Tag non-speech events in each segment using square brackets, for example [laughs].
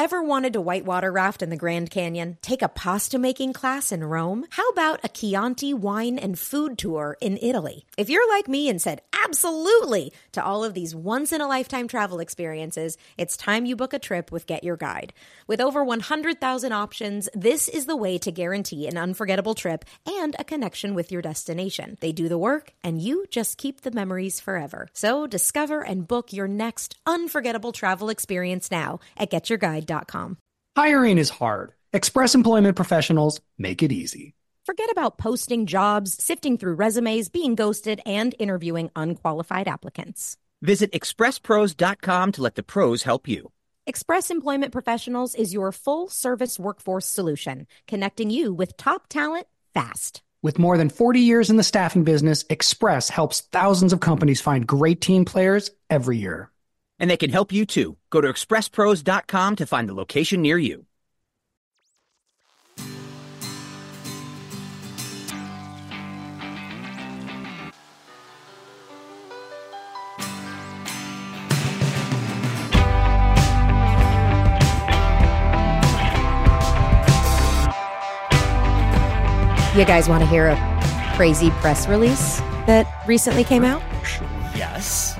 Ever wanted to whitewater raft in the Grand Canyon? Take a pasta making class in Rome? How about a Chianti wine and food tour in Italy? If you're like me and said absolutely to all of these once in a lifetime travel experiences, it's time you book a trip with Get Your Guide. With over 100,000 options, this is the way to guarantee an unforgettable trip and a connection with your destination. They do the work and you just keep the memories forever. So discover and book your next unforgettable travel experience now at getyourguide.com. Hiring is hard. Express Employment Professionals make it easy. Forget about posting jobs, sifting through resumes, being ghosted, and interviewing unqualified applicants. Visit expresspros.com to let the pros help you. Express Employment Professionals is your full service workforce solution, connecting you with top talent fast. With more than 40 years in the staffing business, Express helps thousands of companies find great team players every year. And they can help you too. Go to expresspros.com to find the location near you. You guys want to hear a crazy press release that recently came out? Yes.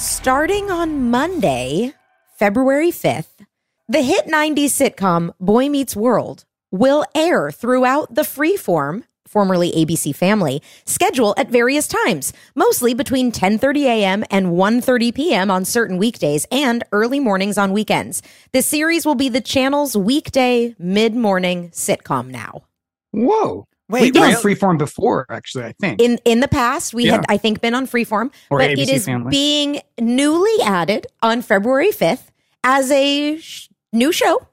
Starting on Monday, February 5th, the hit 90s sitcom Boy Meets World will air throughout the Freeform, formerly ABC Family, schedule at various times, mostly between 10:30 a.m. and 1:30 p.m. on certain weekdays and early mornings on weekends. The series will be the channel's weekday mid-morning sitcom now. Whoa. Wait, We've been on? Freeform before, actually, I think. In in the past, we had I think been on Freeform, Or but it ABC is Family. being newly added on February 5th as a sh- new show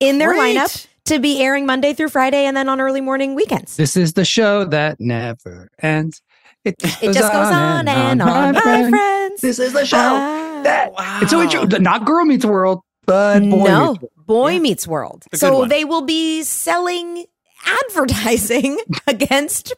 in their Great. lineup to be airing Monday through Friday and then on early morning weekends. this is the show that never ends. It just, It just goes on and on, my friend. friends. This is the show Ah. that. Wow. It's so interesting. Not Girl Meets World, but Boy no, Meets World. Boy Yeah. Meets World. It's So they will be selling advertising [laughs] against,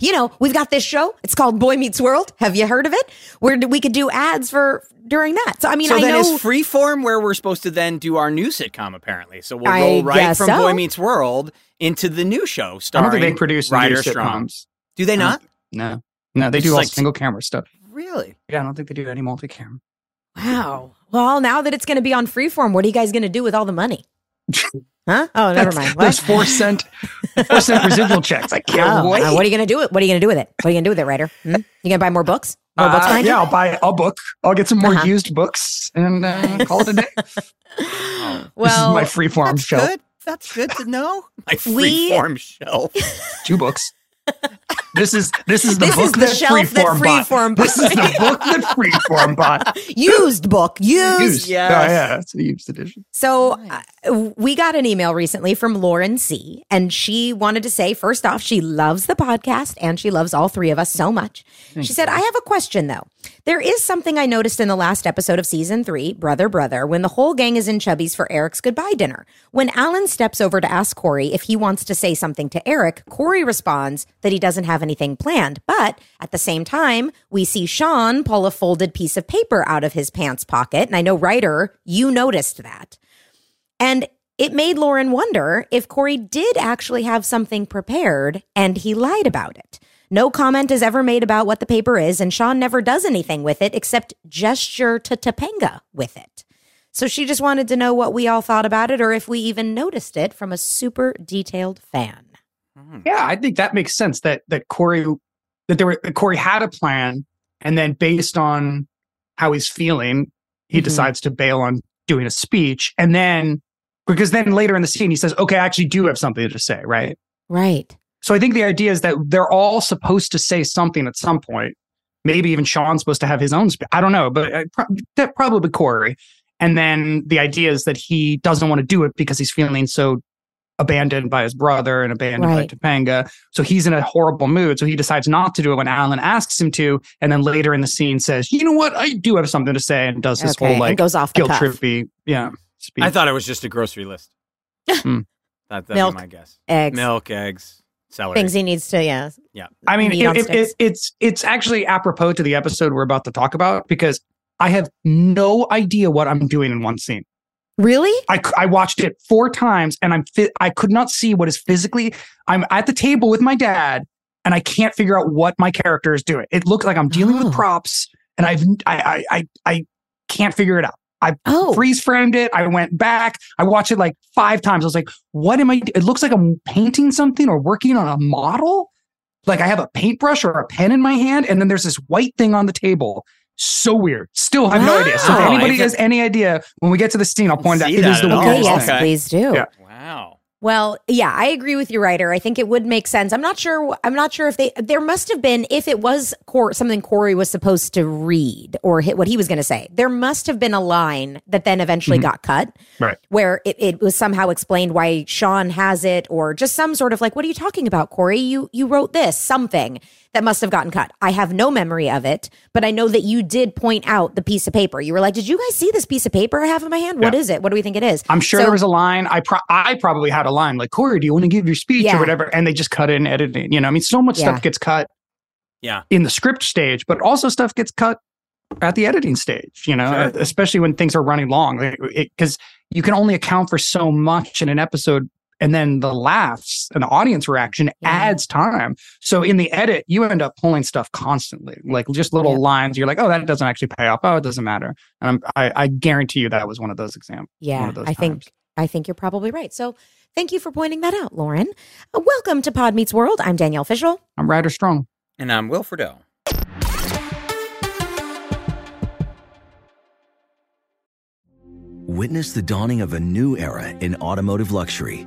you know, we've got this show. It's called Boy Meets World. Have you heard of it? Where we could do ads for during that. So I mean, so I then know is Freeform where we're supposed to then do our new sitcom apparently. So we'll I go right from so. Boy Meets World into the new show I don't think they produce new Ryder Strong. sitcoms. Do they not? No, no, they It's do all like- single camera stuff. Really? Yeah, I don't think they do any multi-camera Wow. Well, now that it's going to be on Freeform, what are you guys going to do with all the money? Huh? Oh, never That's- mind. [laughs] Those four cent, four cent residual checks. I can't Oh, wait. uh, what are you going to do? It. What are you going to do with it? What are you going to do with it, Ryder? Hmm? You going to buy more books? More books Uh, behind yeah, you? I'll buy a book. I'll get some more Uh-huh. used books and uh, call it a day. Well, [laughs] this is my free form shelf. good. That's good to know. [laughs] My We- freeform shelf. Two books. This is this is the This book is the that shelf that freeform Freeform bought. This is the book that freeform bought. [laughs] used book, used. Used. yes. Oh, yeah, it's a used edition. So uh, we got an email recently from Lauren C. And she wanted to say, first off, she loves the podcast and she loves all three of us so much. she said, I have a question though. There is something I noticed in the last episode of season three, Brother, Brother, when the whole gang is in Chubby's for Eric's goodbye dinner. When Alan steps over to ask Corey if he wants to say something to Eric, Corey responds that he doesn't have anything planned. But at the same time, we see Shawn pull a folded piece of paper out of his pants pocket. And I know, Ryder, you noticed that. And it made Lauren wonder if Corey did actually have something prepared and he lied about it. No comment is ever made about what the paper is, and Shawn never does anything with it except gesture to Topanga with it. So she just wanted to know what we all thought about it or if we even noticed it from a super detailed fan. Yeah, I think that makes sense. That that Corey that there were that Corey had a plan, and then based on how he's feeling, he Mhm. decides to bail on doing a speech, and then because then later in the scene he says, "Okay, I actually do have something to say," right? Right. So I think the idea is that they're all supposed to say something at some point. Maybe even Shawn's supposed to have his own. Spe- I don't know, but uh, pro- that probably Corey. And then the idea is that he doesn't want to do it because he's feeling so abandoned by his brother and abandoned Right. by Topanga. So he's in a horrible mood. So he decides not to do it when Alan asks him to. And then later in the scene says, you know what? I do have something to say and does this Okay, whole and like goes off the guilt cuff. trippy. Yeah. Speech. I thought it was just a grocery list. [laughs] Hmm. that, that'd Milk, be my guess. eggs, Milk, eggs, celery. things he needs to, yeah. yeah. I mean, meat it, it, it, it's it's actually apropos to the episode we're about to talk about because I have no idea what I'm doing in one scene. Really? I, I watched it four times and I'm I could not see what is physically. I'm at the table with my dad and I can't figure out what my character is doing. It looks like I'm dealing Oh. with props and I've I I I, I can't figure it out. Oh, Freeze framed it. I went back. I watched it like five times. I was like, what am I? do- It looks like I'm painting something or working on a model. Like I have a paintbrush or a pen in my hand, and then there's this white thing on the table. So weird. Still have no idea. So if anybody has any idea, when we get to the scene, I'll point out it is that the at all? okay, weirdest yes, thing. Okay. please do. Yeah. Wow. Well, yeah, I agree with you, Ryder. I think it would make sense. I'm not sure. I'm not sure if they. There must have been if it was Cor- something Corey was supposed to read or hit what he was going to say. There must have been a line that then eventually got cut, Mm-hmm. Right. Where it, it was somehow explained why Shawn has it, or just some sort of like, "What are you talking about, Corey? You you wrote this something." That must have gotten cut. I have no memory of it, but I know that you did point out the piece of paper. You were like, "Did you guys see this piece of paper I have in my hand? What Yeah. is it? What do we think it is?" I'm sure So- there was a line. I pro- I probably had a line like Corey, do you want to give your speech Yeah. or whatever? And they just cut it and edited it. You know, I mean, so much Yeah. stuff gets cut Yeah. in the script stage, but also stuff gets cut at the editing stage. You know, Sure. especially when things are running long, because you can only account for so much in an episode. And then the laughs and the audience reaction Yeah. adds time. So in the edit, you end up pulling stuff constantly, like just little Yeah. lines. You're like, oh, that doesn't actually pay off. Oh, it doesn't matter. And I'm, I, I guarantee you that was one of those examples. Yeah, one of those I think. I think you're probably right. So thank you for pointing that out, Lauren. Uh, welcome to Pod Meets World. I'm Danielle Fishel. I'm Ryder Strong. And I'm Will Friedle Witness the dawning of a new era in automotive luxury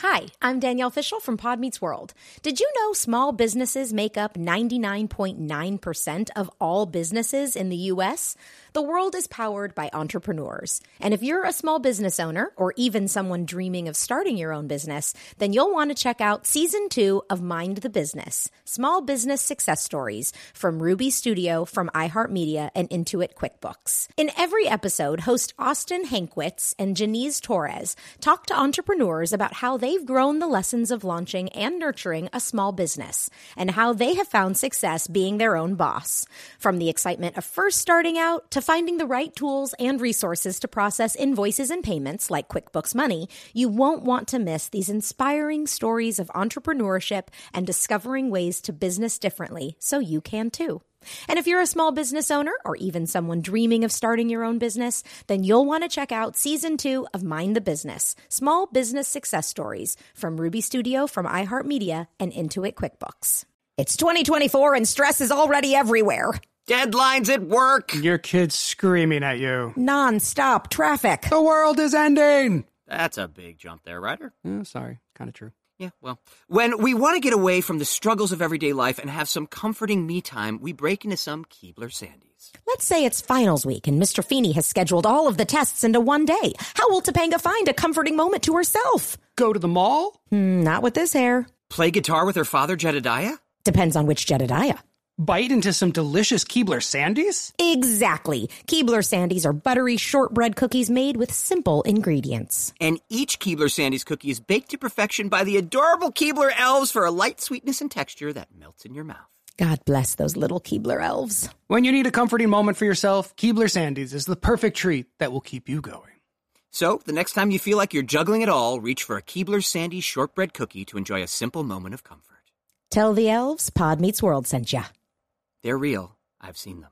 Hi, I'm Danielle Fishel from Pod Meets World. Did you know small businesses make up 99.9% of all businesses in the U.S.? The world is powered by entrepreneurs. And if you're a small business owner or even someone dreaming of starting your own business, then you'll want to check out season two of Mind the Business Small Business Success Stories from Ruby Studio, from iHeartMedia, and Intuit QuickBooks. In every episode, host Austin Hankwitz and Janice Torres talk to entrepreneurs about how they've grown the lessons of launching and nurturing a small business and how they have found success being their own boss. From the excitement of first starting out to finding the right tools and resources to process invoices and payments like QuickBooks Money, you won't want to miss these inspiring stories of entrepreneurship and discovering ways to business differently so you can too. And if you're a small business owner or even someone dreaming of starting your own business, then you'll want to check out season two of Mind the Business Small Business Success Stories from Ruby Studio, from iHeartMedia, and Intuit QuickBooks. It's 2024 and stress is already everywhere. Deadlines at work. Your kid's screaming at you. Non stop traffic. The world is ending. That's a big jump there, Ryder. Oh, sorry, kind of true. Yeah, well, when we want to get away from the struggles of everyday life and have some comforting me time, we break into some Keebler Sandies. Let's say it's finals week and Mr. Feeney has scheduled all of the tests into one day. How will Topanga find a comforting moment to herself? Go to the mall? Hmm, not with this hair. Play guitar with her father, Jedediah? Depends on which Jedediah. Bite into some delicious Keebler Sandies? Exactly. Keebler Sandies are buttery shortbread cookies made with simple ingredients. And each Keebler Sandies cookie is baked to perfection by the adorable Keebler elves for a light sweetness and texture that melts in your mouth. God bless those little Keebler elves. When you need a comforting moment for yourself, Keebler Sandies is the perfect treat that will keep you going. So, the next time you feel like you're juggling it all, reach for a Keebler Sandy shortbread cookie to enjoy a simple moment of comfort. Tell the elves Pod Meets World sent ya. They're real. I've seen them.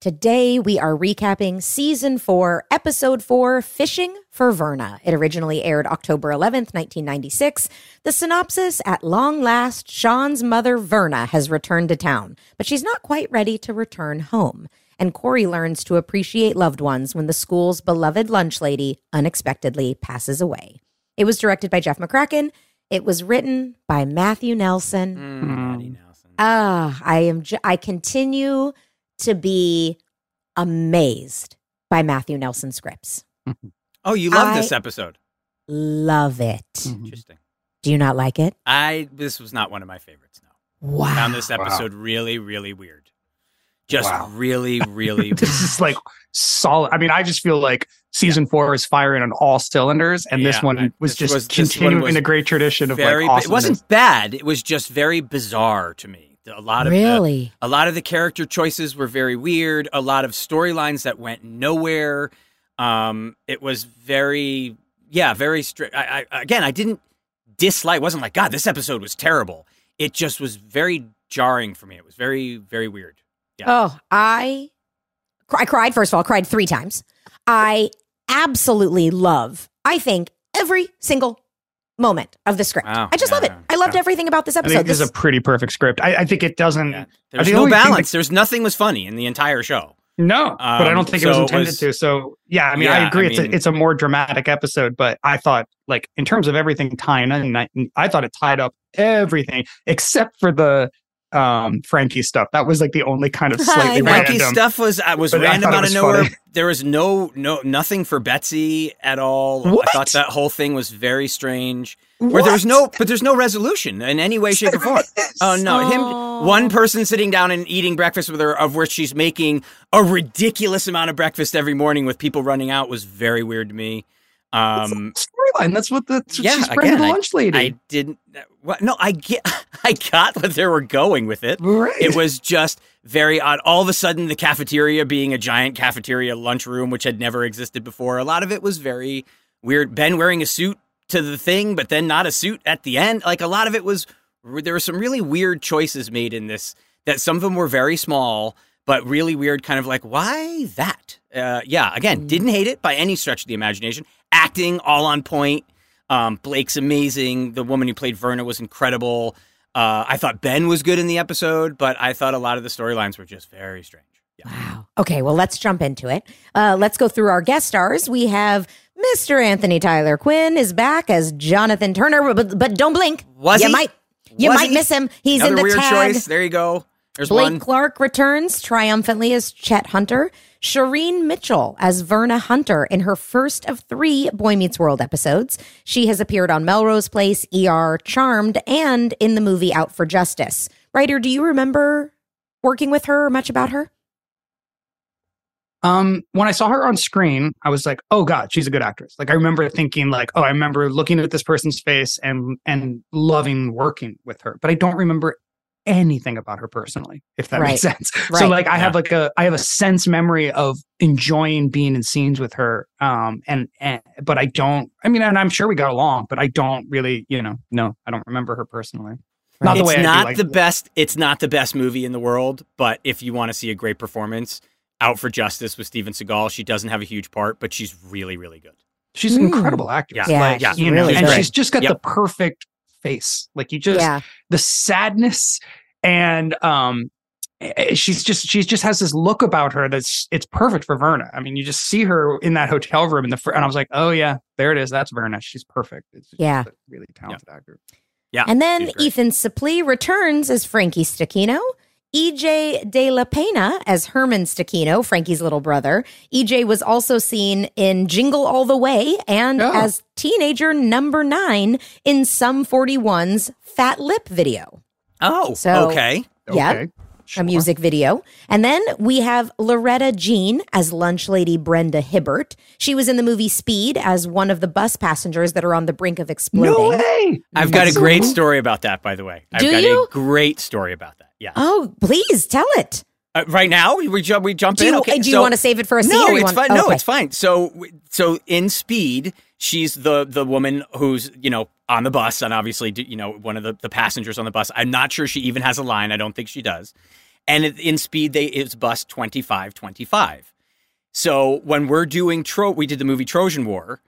Today, we are recapping season four, episode four, Fishing for Virna. It originally aired October 11th, 1996. The synopsis At long last, Shawn's mother, Virna, has returned to town, but she's not quite ready to return home. And Corey learns to appreciate loved ones when the school's beloved lunch lady unexpectedly passes away. It was directed by Jeff McCracken. It was written by Matthew Nelson. Mm. Mm. Matty Nelson. Ah, I am. Ju- I continue to be amazed by Matthew Nelson scripts. [laughs] Oh, you love I- this episode. Love it. Mm-hmm. Interesting. Do you not like it? I this was not one of my favorites. No, Wow. found this episode really, really weird. Just Wow. really, really. [laughs] This is like solid. I mean, I just feel like season four is firing on all cylinders, and this one was this just was- continuing was the great tradition of very. like it wasn't bad. It was just very bizarre to me. A lot of the- really? a lot of the character choices were very weird. A lot of storylines that went nowhere. Um, it was very, yeah, very strict. I, I again, I didn't dislike. Wasn't like God. This episode was terrible. It just was very jarring for me. It was very, very weird. Yeah. Oh, I I cried first of all, cried 3 times. I absolutely love. I think every single moment of the script. Wow. I just love it. Yeah. I loved everything about this I episode. think this This- is a pretty perfect script. I, I think it doesn't. Yeah. There's no only thing that- balance. There's nothing was funny in the entire show. No, but I Um, don't think it was so it intended was- to. So yeah, I mean, Yeah, I agree. I it's a, it's a more dramatic episode, but I thought like in terms of everything tying in, I, I thought it tied up everything except for the um Frankie stuff. That was like the only kind of I slightly know. Frankie's random. stuff was uh, was But I random thought out of nowhere. funny. There was no no nothing for Betsy at all. What? I thought that whole thing was very strange. Where there was no but there's no resolution in any way, shape, or form. [laughs] Oh no, Oh. him one person sitting down and eating breakfast with her, of which she's making a ridiculous amount of breakfast every morning with people running out, was very weird to me. Um, storyline. That's what the that's yeah, she's of the I- lunch lady. I didn't. What? No, I get. [laughs] I got what they were going with it. right. It was just very odd. All of a sudden, the cafeteria being a giant cafeteria lunchroom, which had never existed before. A lot of it was very weird. Ben wearing a suit to the thing, but then not a suit at the end. Like a lot of it was. There were some really weird choices made in this. That some of them were very small, but really weird. Kind of like why that? Uh, yeah. Again, didn't hate it by any stretch of the imagination. Acting all on point. Um, Blake's amazing. The woman who played Virna was incredible. Uh, I thought Ben was good in the episode, but I thought a lot of the storylines were just very strange. Yeah. Wow. Okay, well, let's jump into it. Uh, let's go through our guest stars. We have Mr. Anthony Tyler Quinn is back as Jonathan Turner, but, but don't blink. Was you he? might you Was might he? miss him. He's Another in the weird tag. choice. There you go. There's Blake one. Clark returns triumphantly as Chet Hunter. Shareen Mitchell as Virna Hunter in her first of three Boy Meets World episodes. She has appeared on Melrose Place, ER, Charmed, and in the movie Out for Justice. Ryder, do you remember working with her or much about her? Um, when I saw her on screen, I was like, "Oh God, she's a good actress." Like I remember thinking, like, "Oh, I remember looking at this person's face and and loving working with her," but I don't remember anything about her personally, if that Right. makes sense. [laughs] Right. So, like, I have like a I have a sense memory of enjoying being in scenes with her. Um, and and but I don't. I mean, and I'm sure we got along, but I don't really, you know, no, I don't remember her personally. Not the it's way I not like- the best. It's not the best movie in the world, but if you want to see a great performance, Out for Justice with Steven Seagal. She doesn't have a huge part, but she's really, really good. She's an Mm. incredible actress. Yeah. Yeah, like, she's you know, really and good. she's just got Yep. the perfect face. Like you just yeah. the sadness and um eh, she's just she just has this look about her that's it's perfect for Virna. I mean, you just see her in that hotel room in the fr- and I was like, "Oh yeah, there it is. That's Virna. She's perfect." It's just Yeah. a really talented actor. Yeah. And then. Ethan Suplee returns as Frankie Stechino. EJ De La Pena as Herman Stechino, Frankie's little brother. EJ was also seen in Jingle All the Way and Oh. as teenager number nine in Sum 41's Fat Lip video. Oh, So- okay. Yep. Okay. a music video. And then we have Loretta Jean as lunch lady Brenda Hibbert. She was in the movie Speed as one of the bus passengers that are on the brink of exploding. No way. I've got a great story about that, by the way. I've Do got you? a great story about that. Yeah. Oh, please tell it. Uh, right now, we jump. We jump Do in. you, Okay. do you so- want to save it for a scene? No, it's fine. No, okay. it's fine. So, so in Speed, she's the the woman who's you know on the bus, and obviously you know one of the, the passengers on the bus. I'm not sure she even has a line. I don't think she does. And in Speed, they it's bus twenty five twenty five. So when we're doing Tro, we did the movie Trojan War.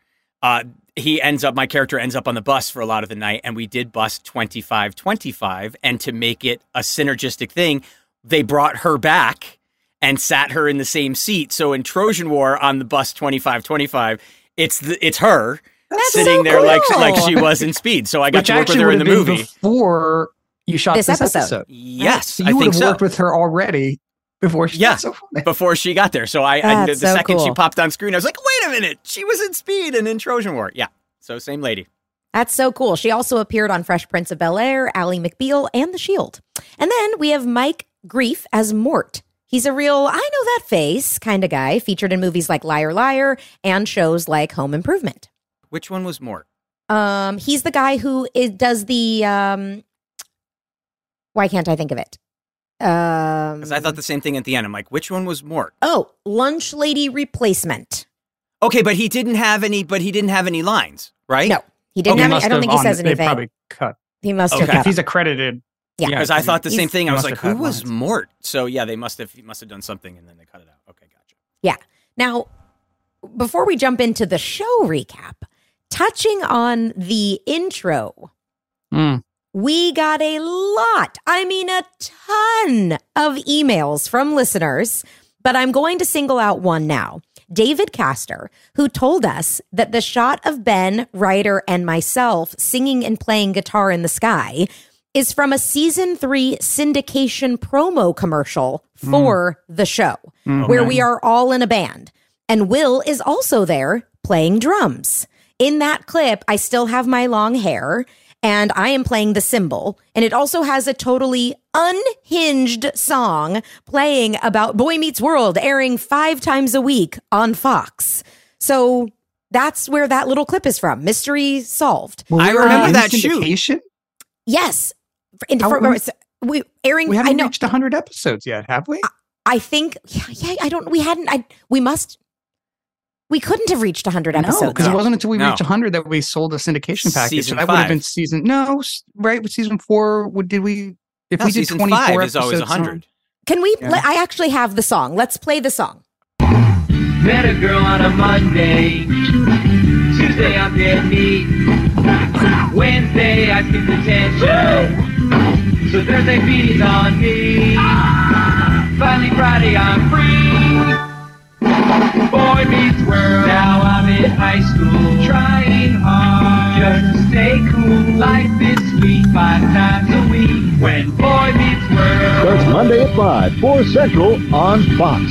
Uh, he ends up, my character ends up on the bus for a lot of the night, and we did bus 25 25. And to make it a synergistic thing, they brought her back and sat her in the same seat. So in Trojan War on the bus 25 25, it's the, it's her That's sitting so there like cool. like she was in Speed. So I got Which to work with her in the movie. before you shot This this, episode. episode. Yes, So I you would think have so. worked with her already before she Yeah. got so before she got there. So I, I the That's so second she popped on screen, I was like, wait a minute, she was in Speed and in Trojan War. Yeah. So same lady. That's so cool. She also appeared on Fresh Prince of Bel Air, Ally McBeal, and The Shield. And then we have Mike Grief as Mort. He's a real, I know that face kind of guy, featured in movies like Liar Liar and shows like Home Improvement. Which one was Mort? Um, he's the guy who is, does the um, why can't I think of it? Um, Because I thought the same thing at the end. I'm like, which one was Mort? oh, lunch lady replacement. Okay, but he didn't have any. But he didn't have any lines, right? No, he didn't They have. Any, I don't have think he on- says They anything. probably cut. he must Okay. have. If he's accredited. Yeah. Because I thought the same thing. I was like, who had was lines. Mort? So yeah, they must have. He must have done something, and then they cut it out. Okay, gotcha. Yeah. Now, before we jump into the show recap, touching on the intro, Mm. We got a lot, I mean, a ton of emails from listeners, but I'm going to single out one now. David Castor, who told us that the shot of Ben, Ryder, and myself singing and playing guitar in the sky is from a season three syndication promo commercial for the show, mm. where we are all in a band. And Will is also there playing drums. In that clip, I still have my long hair and I am playing the cymbal. And it also has a totally unhinged song playing about Boy Meets World airing five times a week on Fox. So that's where that little clip is from. Mystery solved. Well, I we were remember in that shoot. Yes. In, How- for- we airing. We I haven't know. reached 100 episodes yet, have we? I think. Yeah, yeah. I don't. We hadn't. I. We must. We couldn't have reached 100 No, episodes. because yet. it wasn't until we No. reached 100 that we sold a syndication package. Season that would have been season. No, right? With season four, would did we? If No, we did season 24 five is always episodes on- hundred. Can we? Yeah. Let, I actually have the song. Let's play the song. Met a girl on a Monday. Tuesday I'm dead meat. Wednesday I skip attention. So Thursday feeds on me. Finally Friday I'm free. Boy meets world. Now I'm in high school. Trying hard just to stay cool. Life is sweet five times a week. When boy meets world. Starts Monday at 5, 4 Central on Fox.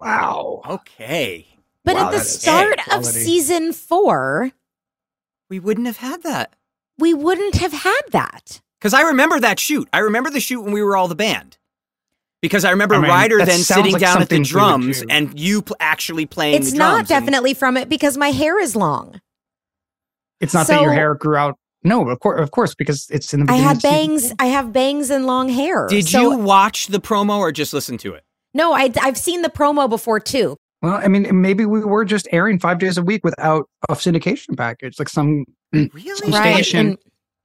Wow. Okay, But Wow, at the start of season four, we wouldn't have had that we wouldn't have had that. because I remember that shoot. I remember the shoot when we were all the band. Because I remember I mean, Ryder then sitting like down at the something we would drums do. and you pl- actually playing It's the not drums. and- definitely from it because my hair is long. It's not that your hair grew out. No, of course, of course, because it's in the I beginning. had bangs. I have bangs and long hair. Did So- you watch the promo or just listen to it? No, I, I've seen the promo before too. Well, I mean, maybe we were just airing five days a week without a syndication package, like some. Really? Some Right, station.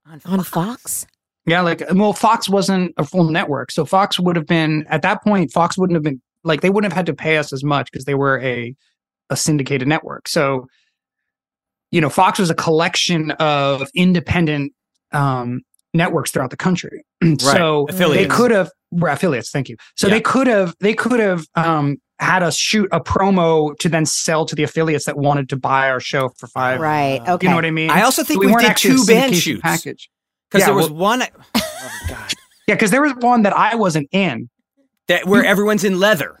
and- on Fox. Yeah, like well, Fox wasn't a full network, so Fox would have been at that point. Fox wouldn't have been like they wouldn't have had to pay us as much because they were a a syndicated network. So, you know, Fox was a collection of independent um, networks throughout the country. [clears throat] so affiliates. they could have were affiliates. Thank you. So Yeah. they could have they could have um, had us shoot a promo to then sell to the affiliates that wanted to buy our show for five. Right. Okay. You know what I mean? I also think So we weren't did a two band shoots. package. Because Yeah, there was well- one. Oh [laughs] God. Yeah, because there was one that I wasn't in. that where everyone's in leather.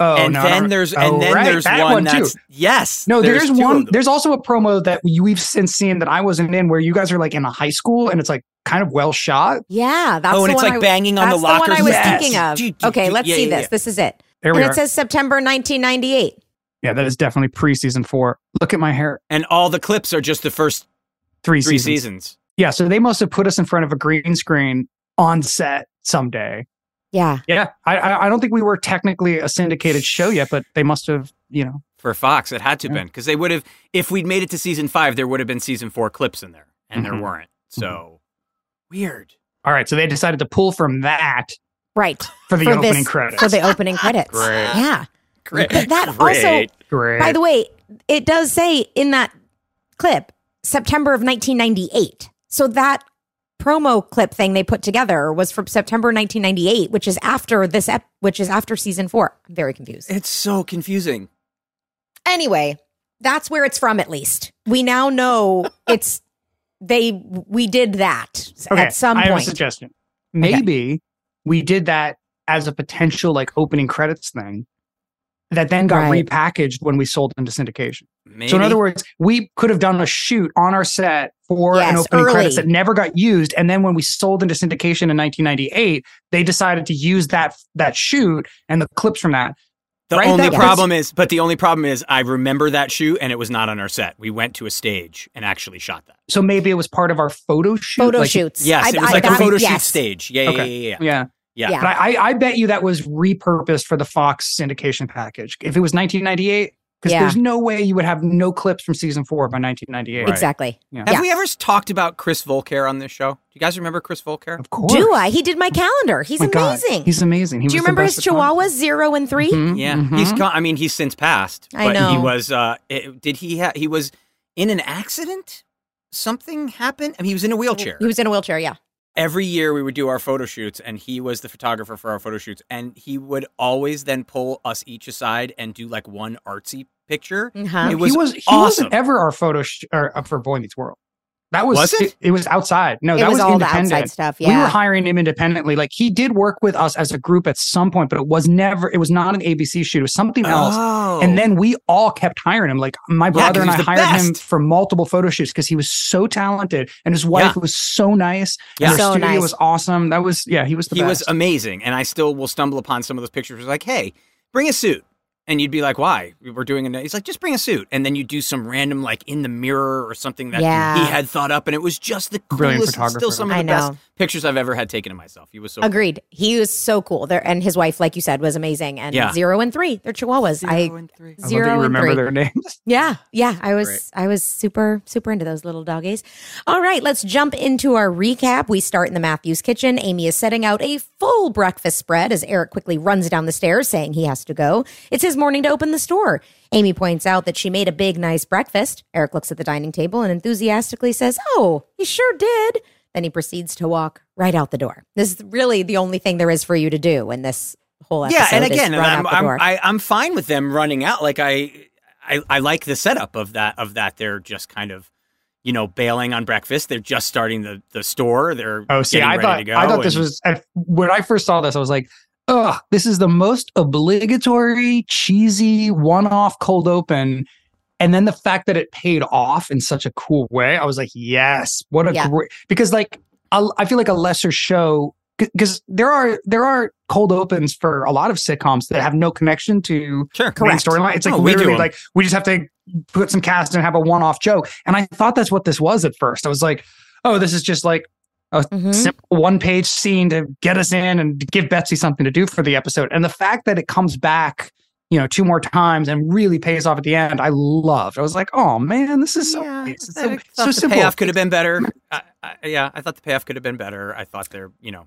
Oh, and no, then no. there's Oh, and then right, there's that one, one, too. yes. No, there's, two of one. There's also a promo that we- we've since seen that I wasn't in, where you guys are like in a high school and it's like kind of well shot. Yeah, that's Oh, and the it's one like I- banging on the lockers. that's the one I was Yes. thinking of. Do, do, Okay, let's Yeah, see yeah, this. yeah. This is it. There and we it are. says September 1998. yeah, that is definitely pre-season four. Look at my hair. and all the clips are just the first Three, three seasons. seasons. Yeah, so they must have put us in front of a green screen on set someday. Yeah. Yeah, I I, I don't think we were technically a syndicated show yet, but they must have, you know. for Fox. It had to Yeah. been because they would have if we'd made it to season five, there would have been season four clips in there, and there Mhm. weren't. So weird. All right, so they decided to pull from that Right. for the For opening this- credits. For the opening [laughs] credits. Great. Yeah. Great. But that also- Great. Great. By the way, it does say in that clip September of 1998. So that promo clip thing they put together was from September 1998, which is after this ep- which is after season 4. I'm very confused. it's so confusing. Anyway, that's where it's from at least. We now know [laughs] it's they we did that okay, at some I have a point. suggestion. Maybe we did that as a potential like opening credits thing that then got Right. repackaged when we sold into syndication. Maybe. So in other words, we could have done a shoot on our set for an Yes, opening credits that never got used, and then when we sold into syndication in 1998, they decided to use that that shoot and the clips from that. the right? only That was- problem is, but the only problem is, I remember that shoot, and it was not on our set. We went to a stage and actually shot that. So maybe it was part of our photo shoot. Photo like- shoots. Yes, I- it was I- like a that- photo shoot yes. stage. Yeah, yeah, Okay. yeah, yeah, yeah. Yeah. Yeah. Yeah. But I, I, I bet you that was repurposed for the Fox syndication package. If it was 1998, because Yeah. there's no way you would have no clips from season four by 1998. Right. Exactly. Yeah. Have Yeah. we ever talked about Chris Volker on this show? Do you guys remember Chris Volker? Of course. Do I? He did my calendar. He's Oh my God, amazing. He's amazing. He Do you was the remember his best photographer. chihuahuas 0 and 3? Mhm, Yeah, mhm. he's gone. I mean, he's since passed. I but He was. Uh, it, did he? Ha- he was in an accident. Something happened. I mean, he was in a wheelchair. He was in a wheelchair, yeah. Every year we would do our photo shoots, and he was the photographer for our photo shoots. And he would always then pull us each aside and do like one artsy picture. Uh-huh. It was he was he awesome. wasn't ever our photo sh- or, uh, for Boy Meets World. That was, Was it? it? It was outside. No, It that was was, all the independent. outside stuff, Yeah. We were hiring him independently. Like he did work with us as a group at some point, but it was never. It was not an ABC shoot. It was something else. Oh. And then we all kept hiring him. Like my brother 'cause and I he's the hired him for multiple photo shoots because he was so talented and his wife Yeah. was so nice. Yeah. And their So studio nice. was awesome. That was yeah, he was the he best. was amazing, and I still will stumble upon some of those pictures. Like, hey, bring a suit, and you'd be like, why? We're doing a. He's like, just bring a suit, and then you do some random like in the mirror or something that Yeah. he had thought up, and it was just the Brilliant coolest. Still, some of the I best know. pictures I've ever had taken of myself. He was so Agreed. He was so cool. There and his wife, like you said, was amazing. And Yeah. zero and three, they're chihuahuas. Zero I and three. I love that zero you and remember three. their names. [laughs] Yeah, yeah. I was Great. I was super super into those little doggies. All right, let's jump into our recap. We start in the Matthews kitchen. Amy is setting out a full breakfast spread as Eric quickly runs down the stairs saying he has to go. It's his morning to open the store. Amy points out that she made a big nice breakfast. Eric looks at the dining table and enthusiastically says, "Oh, he sure did." Then he proceeds to walk right out the door. This is really the only thing there is for you to do in this whole episode. yeah, and again, run I'm I'm. I, I'm fine with them running out. Like I, I, I like the setup of that. Of that, they're just kind of. You know, bailing on breakfast. They're just starting the, the store. They're Oh, see, getting I ready thought to go. I thought this was when I first saw this. I was like, "Ugh, this is the most obligatory, cheesy, one-off cold open." And then the fact that it paid off in such a cool way, I was like, "Yes, what a Yeah. great!" Because like I feel like a lesser show because there are there are cold opens for a lot of sitcoms that have no connection to sure main Correct. storyline. It's like Oh, we do literally 'em. like we just have to put some cast and have a one-off joke. And I thought that's what this was at first. I was like, oh, this is just like a Mhm. simple one-page scene to get us in and give Betsy something to do for the episode. And the fact that it comes back, you know, two more times and really pays off at the end, I loved. I was like, oh man, this is so Yeah. so, so the simple. payoff could have been better. [laughs] I, I, yeah, I thought the payoff could have been better. I thought they're, you know,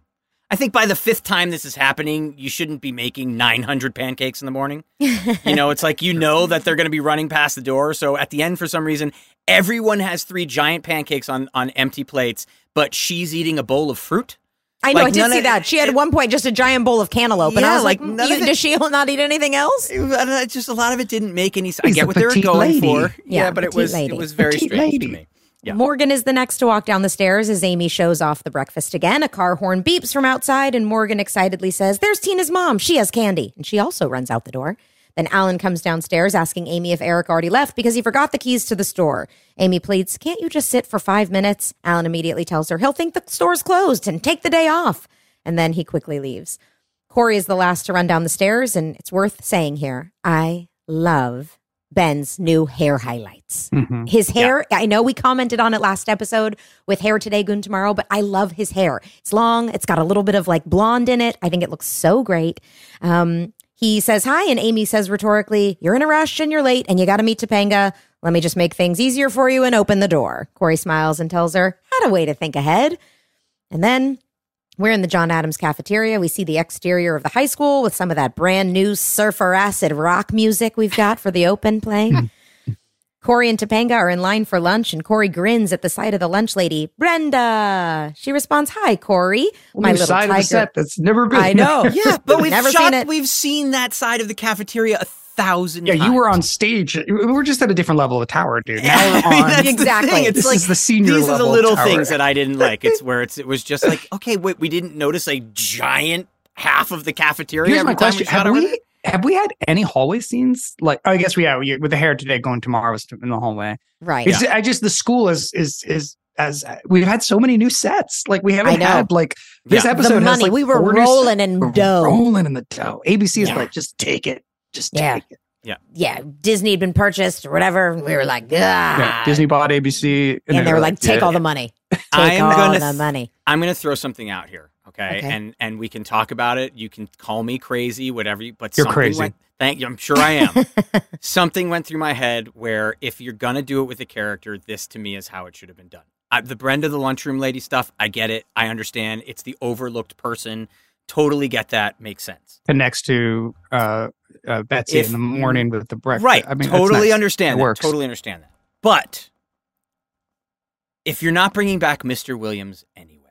I think by the fifth time this is happening, you shouldn't be making 900 pancakes in the morning. you know, it's like you [laughs] know that they're going to be running past the door. So at the end, for some reason, everyone has three giant pancakes on on empty plates, but she's eating a bowl of fruit. I know, Like, I did see of- that. She had at one point just a giant bowl of cantaloupe, and Yeah, I was like, like, "Mm, you- of it- does she [laughs] not eat anything else? It, was- I don't know, it's just a lot of it didn't make any sense. I get what they were going lady. for. Yeah, Yeah, but it was lady. it was very Petite strange to me. Yeah. Morgan is the next to walk down the stairs as Amy shows off the breakfast again. A car horn beeps from outside, and Morgan excitedly says, There's Tina's mom. She has candy. And she also runs out the door. Then Alan comes downstairs asking Amy if Eric already left because he forgot the keys to the store. Amy pleads, Can't you just sit for five minutes? Alan immediately tells her he'll think the store's closed and take the day off. And then he quickly leaves. Corey is the last to run down the stairs, and it's worth saying here I love Ben's new hair highlights. Mhm. His hair, I know we commented on it last episode with hair today, goon tomorrow, but I love his hair. It's long, it's got a little bit of like blonde in it. I think it looks so great. Um, he says hi, and Amy says rhetorically, You're in a rush and you're late, and you got to meet Topanga. Let me just make things easier for you and open the door. Corey smiles and tells her, Had a way to think ahead. And then we're in the John Adams cafeteria. We see the exterior of the high school with some of that brand new surfer acid rock music we've got for the open playing. [laughs] Corey and Topanga are in line for lunch, and Corey grins at the sight of the lunch lady, Brenda. She responds, "Hi, Corey, my New little side of the tiger." set that's never been. I know. [laughs] Yeah, but we've Never shot, seen it. we've seen that side of the cafeteria a thousand Yeah, times. you were on stage. We were just at a different level of the tower, dude. Now I we're mean, [laughs] on. that's Exactly. thing. It's This like is the senior These are the little tower. things that I didn't like. It's where it's it was just like, [laughs] okay, wait, we didn't notice a giant half of the cafeteria. Here's my question: We Have we there? have we had any hallway scenes? Like, I guess we have with the hair today going tomorrow was in the hallway. Right. It's, I just the school is is is as we've had so many new sets. Like we haven't had like this Yeah. episode. the has, money. like, we were rolling in dough. rolling in the dough. ABC is Yeah. like, just take it, just Yeah. take it. Yeah, Disney had been purchased or whatever. We were like, ah. Yeah, Disney bought ABC, And, they were like, take yeah. all the money. [laughs] Take I'm all gonna the th- money. I'm going to throw something out here, okay? Okay. And and we can talk about it. You can call me crazy, whatever. You, but You're crazy. Went, thank you. I'm sure I am. [laughs] something went through my head where if you're going to do it with a character, this to me is how it should have been done. I, the Brenda the lunchroom lady stuff, I get it. I understand. It's the overlooked person. Totally get that. Makes sense. connects to uh, uh, Betsy If- in the morning with the breakfast. Right. I mean, totally nice. understand It that. works. Totally understand that. But if you're not bringing back Mr. Williams anyway,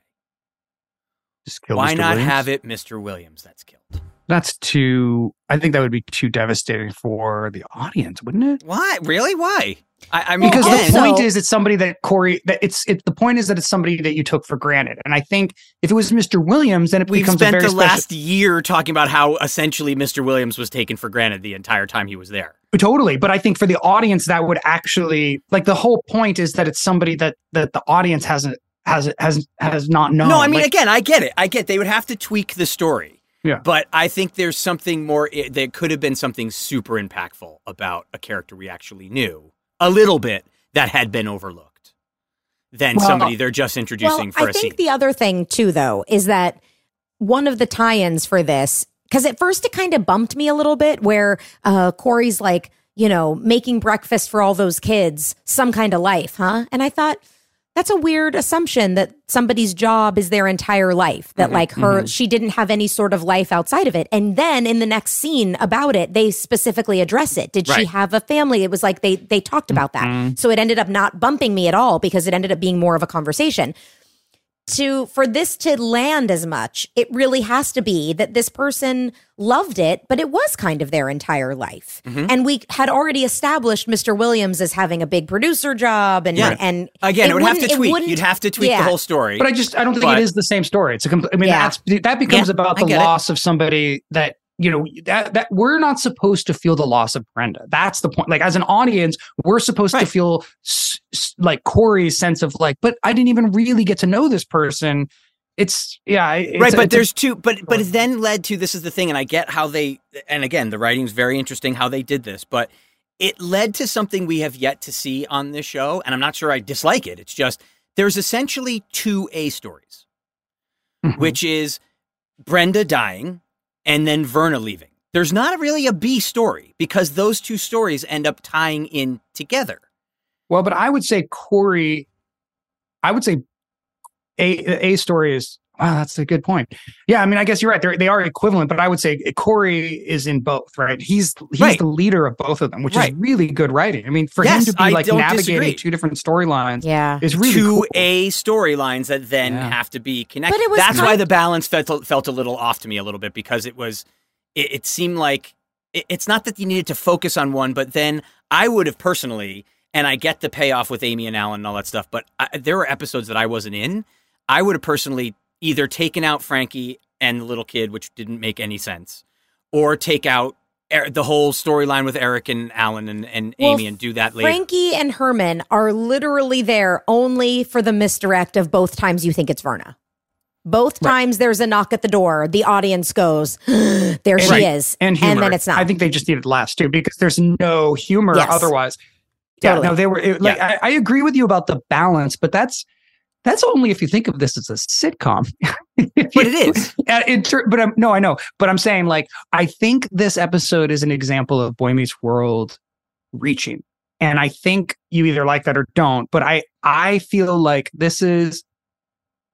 Just kill why Mr. not Williams. have it Mr. Williams that's killed? That's too. I think that would be too devastating for the audience, wouldn't it? Why? Really? Why? I, I mean, Because again, the point also- is, it's somebody that Corey. That it's it. The point is that it's somebody that you took for granted. And I think if it was Mr. Williams, then it we've becomes a spent very the special. last year talking about how essentially Mr. Williams was taken for granted the entire time he was there. Totally, but I think for the audience, that would actually like the whole point is that it's somebody that that the audience hasn't has has has not known. no, I mean, Like, again, I get it. I get they would have to tweak the story. Yeah. But I think there's something more, i- there could have been something super impactful about a character we actually knew a little bit that had been overlooked than Well, somebody they're just introducing well, for I a think the other thing too, though, is that one of the tie-ins for this, because at first it kind of bumped me a little bit, where uh, Corey's like, you know, making breakfast for all those kids, some kind of life, huh? And I thought that's a weird assumption that somebody's job is their entire life. That mm-hmm. like her, mm-hmm. she didn't have any sort of life outside of it. And then in the next scene about it, they specifically address it. Did she have a family? It was like they they talked about that. Mm-hmm. So it ended up not bumping me at all because it ended up being more of a conversation to for this to land as much it really has to be that this person loved it but it was kind of their entire life Mm-hmm. and we had already established mr williams as having a big producer job and Yeah. and Again, it, would have wouldn't- to tweak. You'd have to tweak yeah. the whole story. But I just I don't think But- it is the same story. It's a complete. I mean, Yeah. that's that becomes Yeah, about the get it. loss of somebody that you know that that we're not supposed to feel the loss of Brenda. That's the point. Like as an audience, we're supposed to feel s- s- like Corey's sense of like, but I didn't even really get to know this person. It's yeah, it's, right, but it's there's two. But but it then led to this is the thing, and I get how they. And again, the writing's very interesting how they did this, but it led to something we have yet to see on this show, and I'm not sure I dislike it. It's just there's essentially two A stories, Mhm. which is Brenda dying and then Virna leaving. There's not really a B story because those two stories end up tying in together. well, but I would say Corey. I would say a a story is wow. That's a good point. Yeah, I mean, I guess you're right. They're, they are equivalent, but I would say Corey is in both. Right? He's he's Right. the leader of both of them, which Right. is really good writing. I mean, for Yes, him to be I like navigating disagree. two different storylines yeah is really two cool. A storylines that then Yeah. have to be connected. But it was That's why of- the balance felt felt a little off to me a little bit because it was it, it seemed like it, it's not that you needed to focus on one, but then I would have personally and I get the payoff with Amy and Alan and all that stuff. But I, there were episodes that I wasn't in. I would have personally either taken out Frankie and the little kid, which didn't make any sense, or take out Er- the whole storyline with Eric and Alan and, and Well, Amy and do that later. Frankie and Herman are literally there only for the misdirect of both times you think it's Virna. Both times there's a knock at the door, the audience goes, [gasps] "There she Right. is," and humor. then it's not. I think they just needed laughs too because there's no humor Yes. otherwise. Totally. Yeah, no, they were it, like I, I agree with you about the balance, but that's that's only if you think of this as a sitcom. [laughs] but it is. [laughs] Uh, but I'm no, I know, but I'm saying like I think this episode is an example of Boy Meets World reaching, and I think you either like that or don't. But I I feel like this is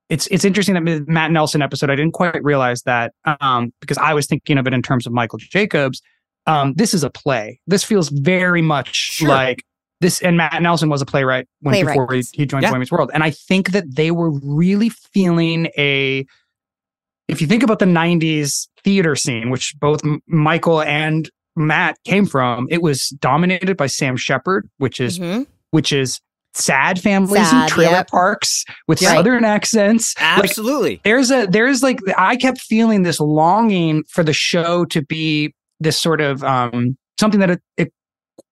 it's it's interesting that Matt Nelson episode I didn't quite realize that um, because I was thinking of it in terms of Michael Jacobs. Um, this is a play. This feels very much Sure. like this. And Matt Nelson was a playwright when Playwright, before he, he joined Yeah. Boy Meets World, and I think that they were really feeling a if you think about the 90s theater scene, which both M- Michael and Matt came from, it was dominated by Sam Shepard, which is Mhm. which is sad families Sad, in trailer yep. parks with Right. southern accents. Like, Absolutely. there's a there's like I kept feeling this longing for the show to be this sort of um something that it, it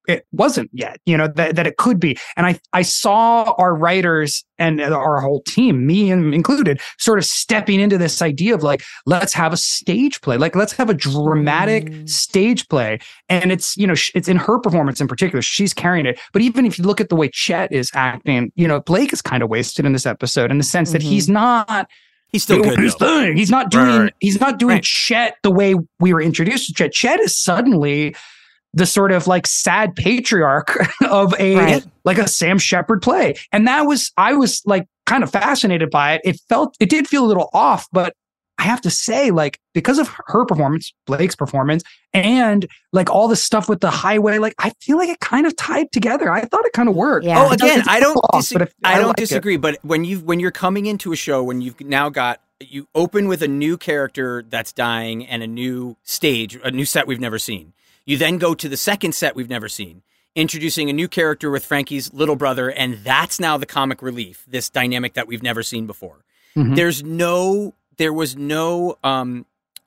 it wasn't yet, you know, that, that it could be. And I I saw our writers and our whole team, me and included, sort of stepping into this idea of like, let's have a stage play. Like let's have a dramatic Mm. stage play. And it's, you know, it's in her performance in particular. She's carrying it. But even if you look at the way Chet is acting, you know, Blake is kind of wasted in this episode in the sense that Mhm. he's not He's still doing good. his though. thing. He's not doing right. he's not doing Right. Chet the way we were introduced to Chet. Chet is suddenly the sort of like sad patriarch [laughs] of a Right. like a Sam Shepard play. And that was I was like kind of fascinated by it. It felt it did feel a little off, but I have to say, like, because of her performance, Blake's performance, and like all the stuff with the highway, like I feel like it kind of tied together. I thought it kind of worked. Yeah. Oh, again, I don't. off, dis- but if- I don't like it. disagree. But when you when you're coming into a show, when you've now got you open with a new character that's dying and a new stage, a new set we've never seen. You then go to the second set we've never seen, introducing a new character with Frankie's little brother, and that's now the comic relief. This dynamic that we've never seen before. Mhm. There's no, there was no um,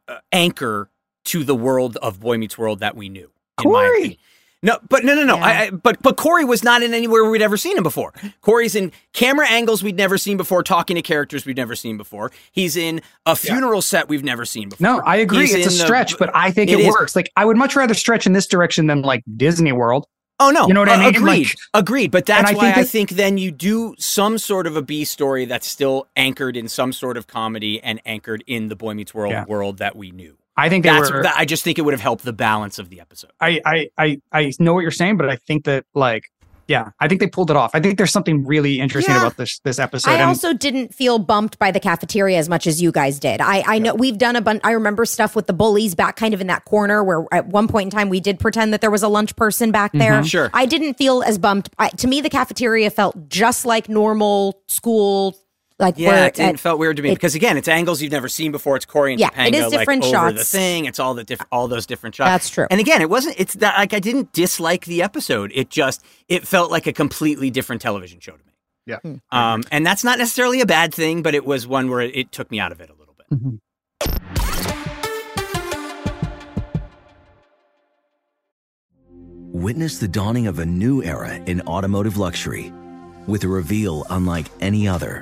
uh, anchor to the world of Boy Meets World that we knew. Corey. No, but no, no, no. Yeah. I, I, but but Corey was not in anywhere we'd ever seen him before. Corey's in camera angles we'd never seen before, talking to characters we'd never seen before. He's in a funeral set we've never seen before. No, I agree. He's it's a in the- stretch, but I think It it, works. Like I would much rather stretch in this direction than like Disney World. Oh no, You know what I Uh, mean? Agreed, Like- agreed. But that's I why think I think then you do some sort of a B story that's still anchored in some sort of comedy and anchored in the Boy Meets World Yeah. world that we knew. I think they That's were. that, I just think it would have helped the balance of the episode. I, I I I know what you're saying, but I think that like yeah, I think they pulled it off. I think there's something really interesting Yeah. about this this episode. I and- also didn't feel bumped by the cafeteria as much as you guys did. I, I know we've done a bunch. I remember stuff with the bullies back kind of in that corner where at one point in time we did pretend that there was a lunch person back there. Mm-hmm. Sure. I didn't feel as bumped. I, to me, the cafeteria felt just like normal school. Like Yeah, where it, didn't at- felt weird to me it- because again, it's angles you've never seen before. It's Corey and Yeah, Topanga it is like different over the thing. It's all the diff- all those different shots. That's true. And again, it wasn't. It's that like I didn't dislike the episode. It just it felt like a completely different television show to me. Yeah. Hmm. Um, and that's not necessarily a bad thing, but it was one where it, it took me out of it a little bit. Mhm. Witness the dawning of a new era in automotive luxury with a reveal unlike any other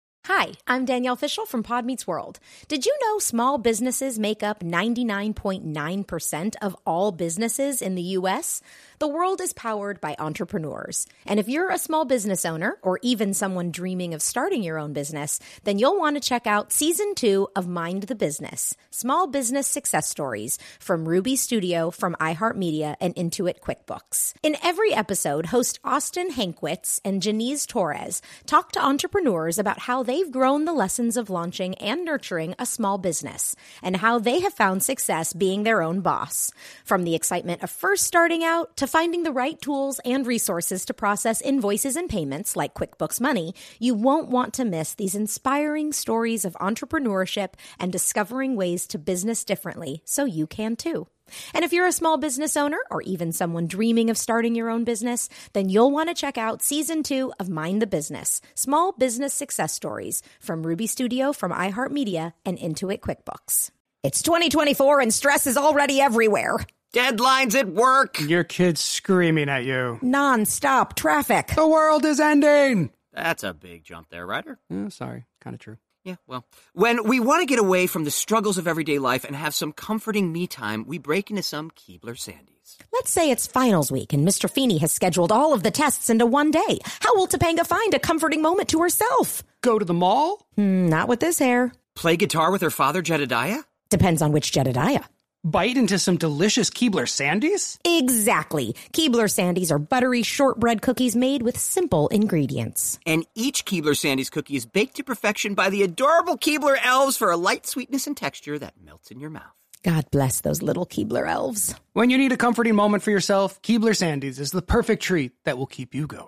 Hi, I'm Danielle Fishel from Pod Meets World. Did you know small businesses make up 99.9% of all businesses in the U.S.? The world is powered by entrepreneurs. And if you're a small business owner or even someone dreaming of starting your own business, then you'll want to check out season two of Mind the Business Small Business Success Stories from Ruby Studio, from iHeartMedia, and Intuit QuickBooks. In every episode, host Austin Hankwitz and Janice Torres talk to entrepreneurs about how they've grown the lessons of launching and nurturing a small business and how they have found success being their own boss. From the excitement of first starting out to finding the right tools and resources to process invoices and payments like QuickBooks Money, you won't want to miss these inspiring stories of entrepreneurship and discovering ways to business differently so you can too. And if you're a small business owner or even someone dreaming of starting your own business, then you'll want to check out season two of Mind the Business Small Business Success Stories from Ruby Studio, from iHeartMedia, and Intuit QuickBooks. It's 2024 and stress is already everywhere. Deadlines at work. Your kid's screaming at you. Non-stop traffic. The world is ending. That's a big jump there, Ryder. Oh, sorry, kind of true. Yeah, well, when we want to get away from the struggles of everyday life and have some comforting me time, we break into some Keebler Sandies. Let's say it's finals week and Mr. Feeney has scheduled all of the tests into one day. How will Topanga find a comforting moment to herself? Go to the mall? Hmm, not with this hair. Play guitar with her father, Jedediah? Depends on which Jedediah. Bite into some delicious Keebler Sandies? Exactly. Keebler Sandies are buttery shortbread cookies made with simple ingredients. And each Keebler Sandies cookie is baked to perfection by the adorable Keebler elves for a light sweetness and texture that melts in your mouth. God bless those little Keebler elves. When you need a comforting moment for yourself, Keebler Sandies is the perfect treat that will keep you going.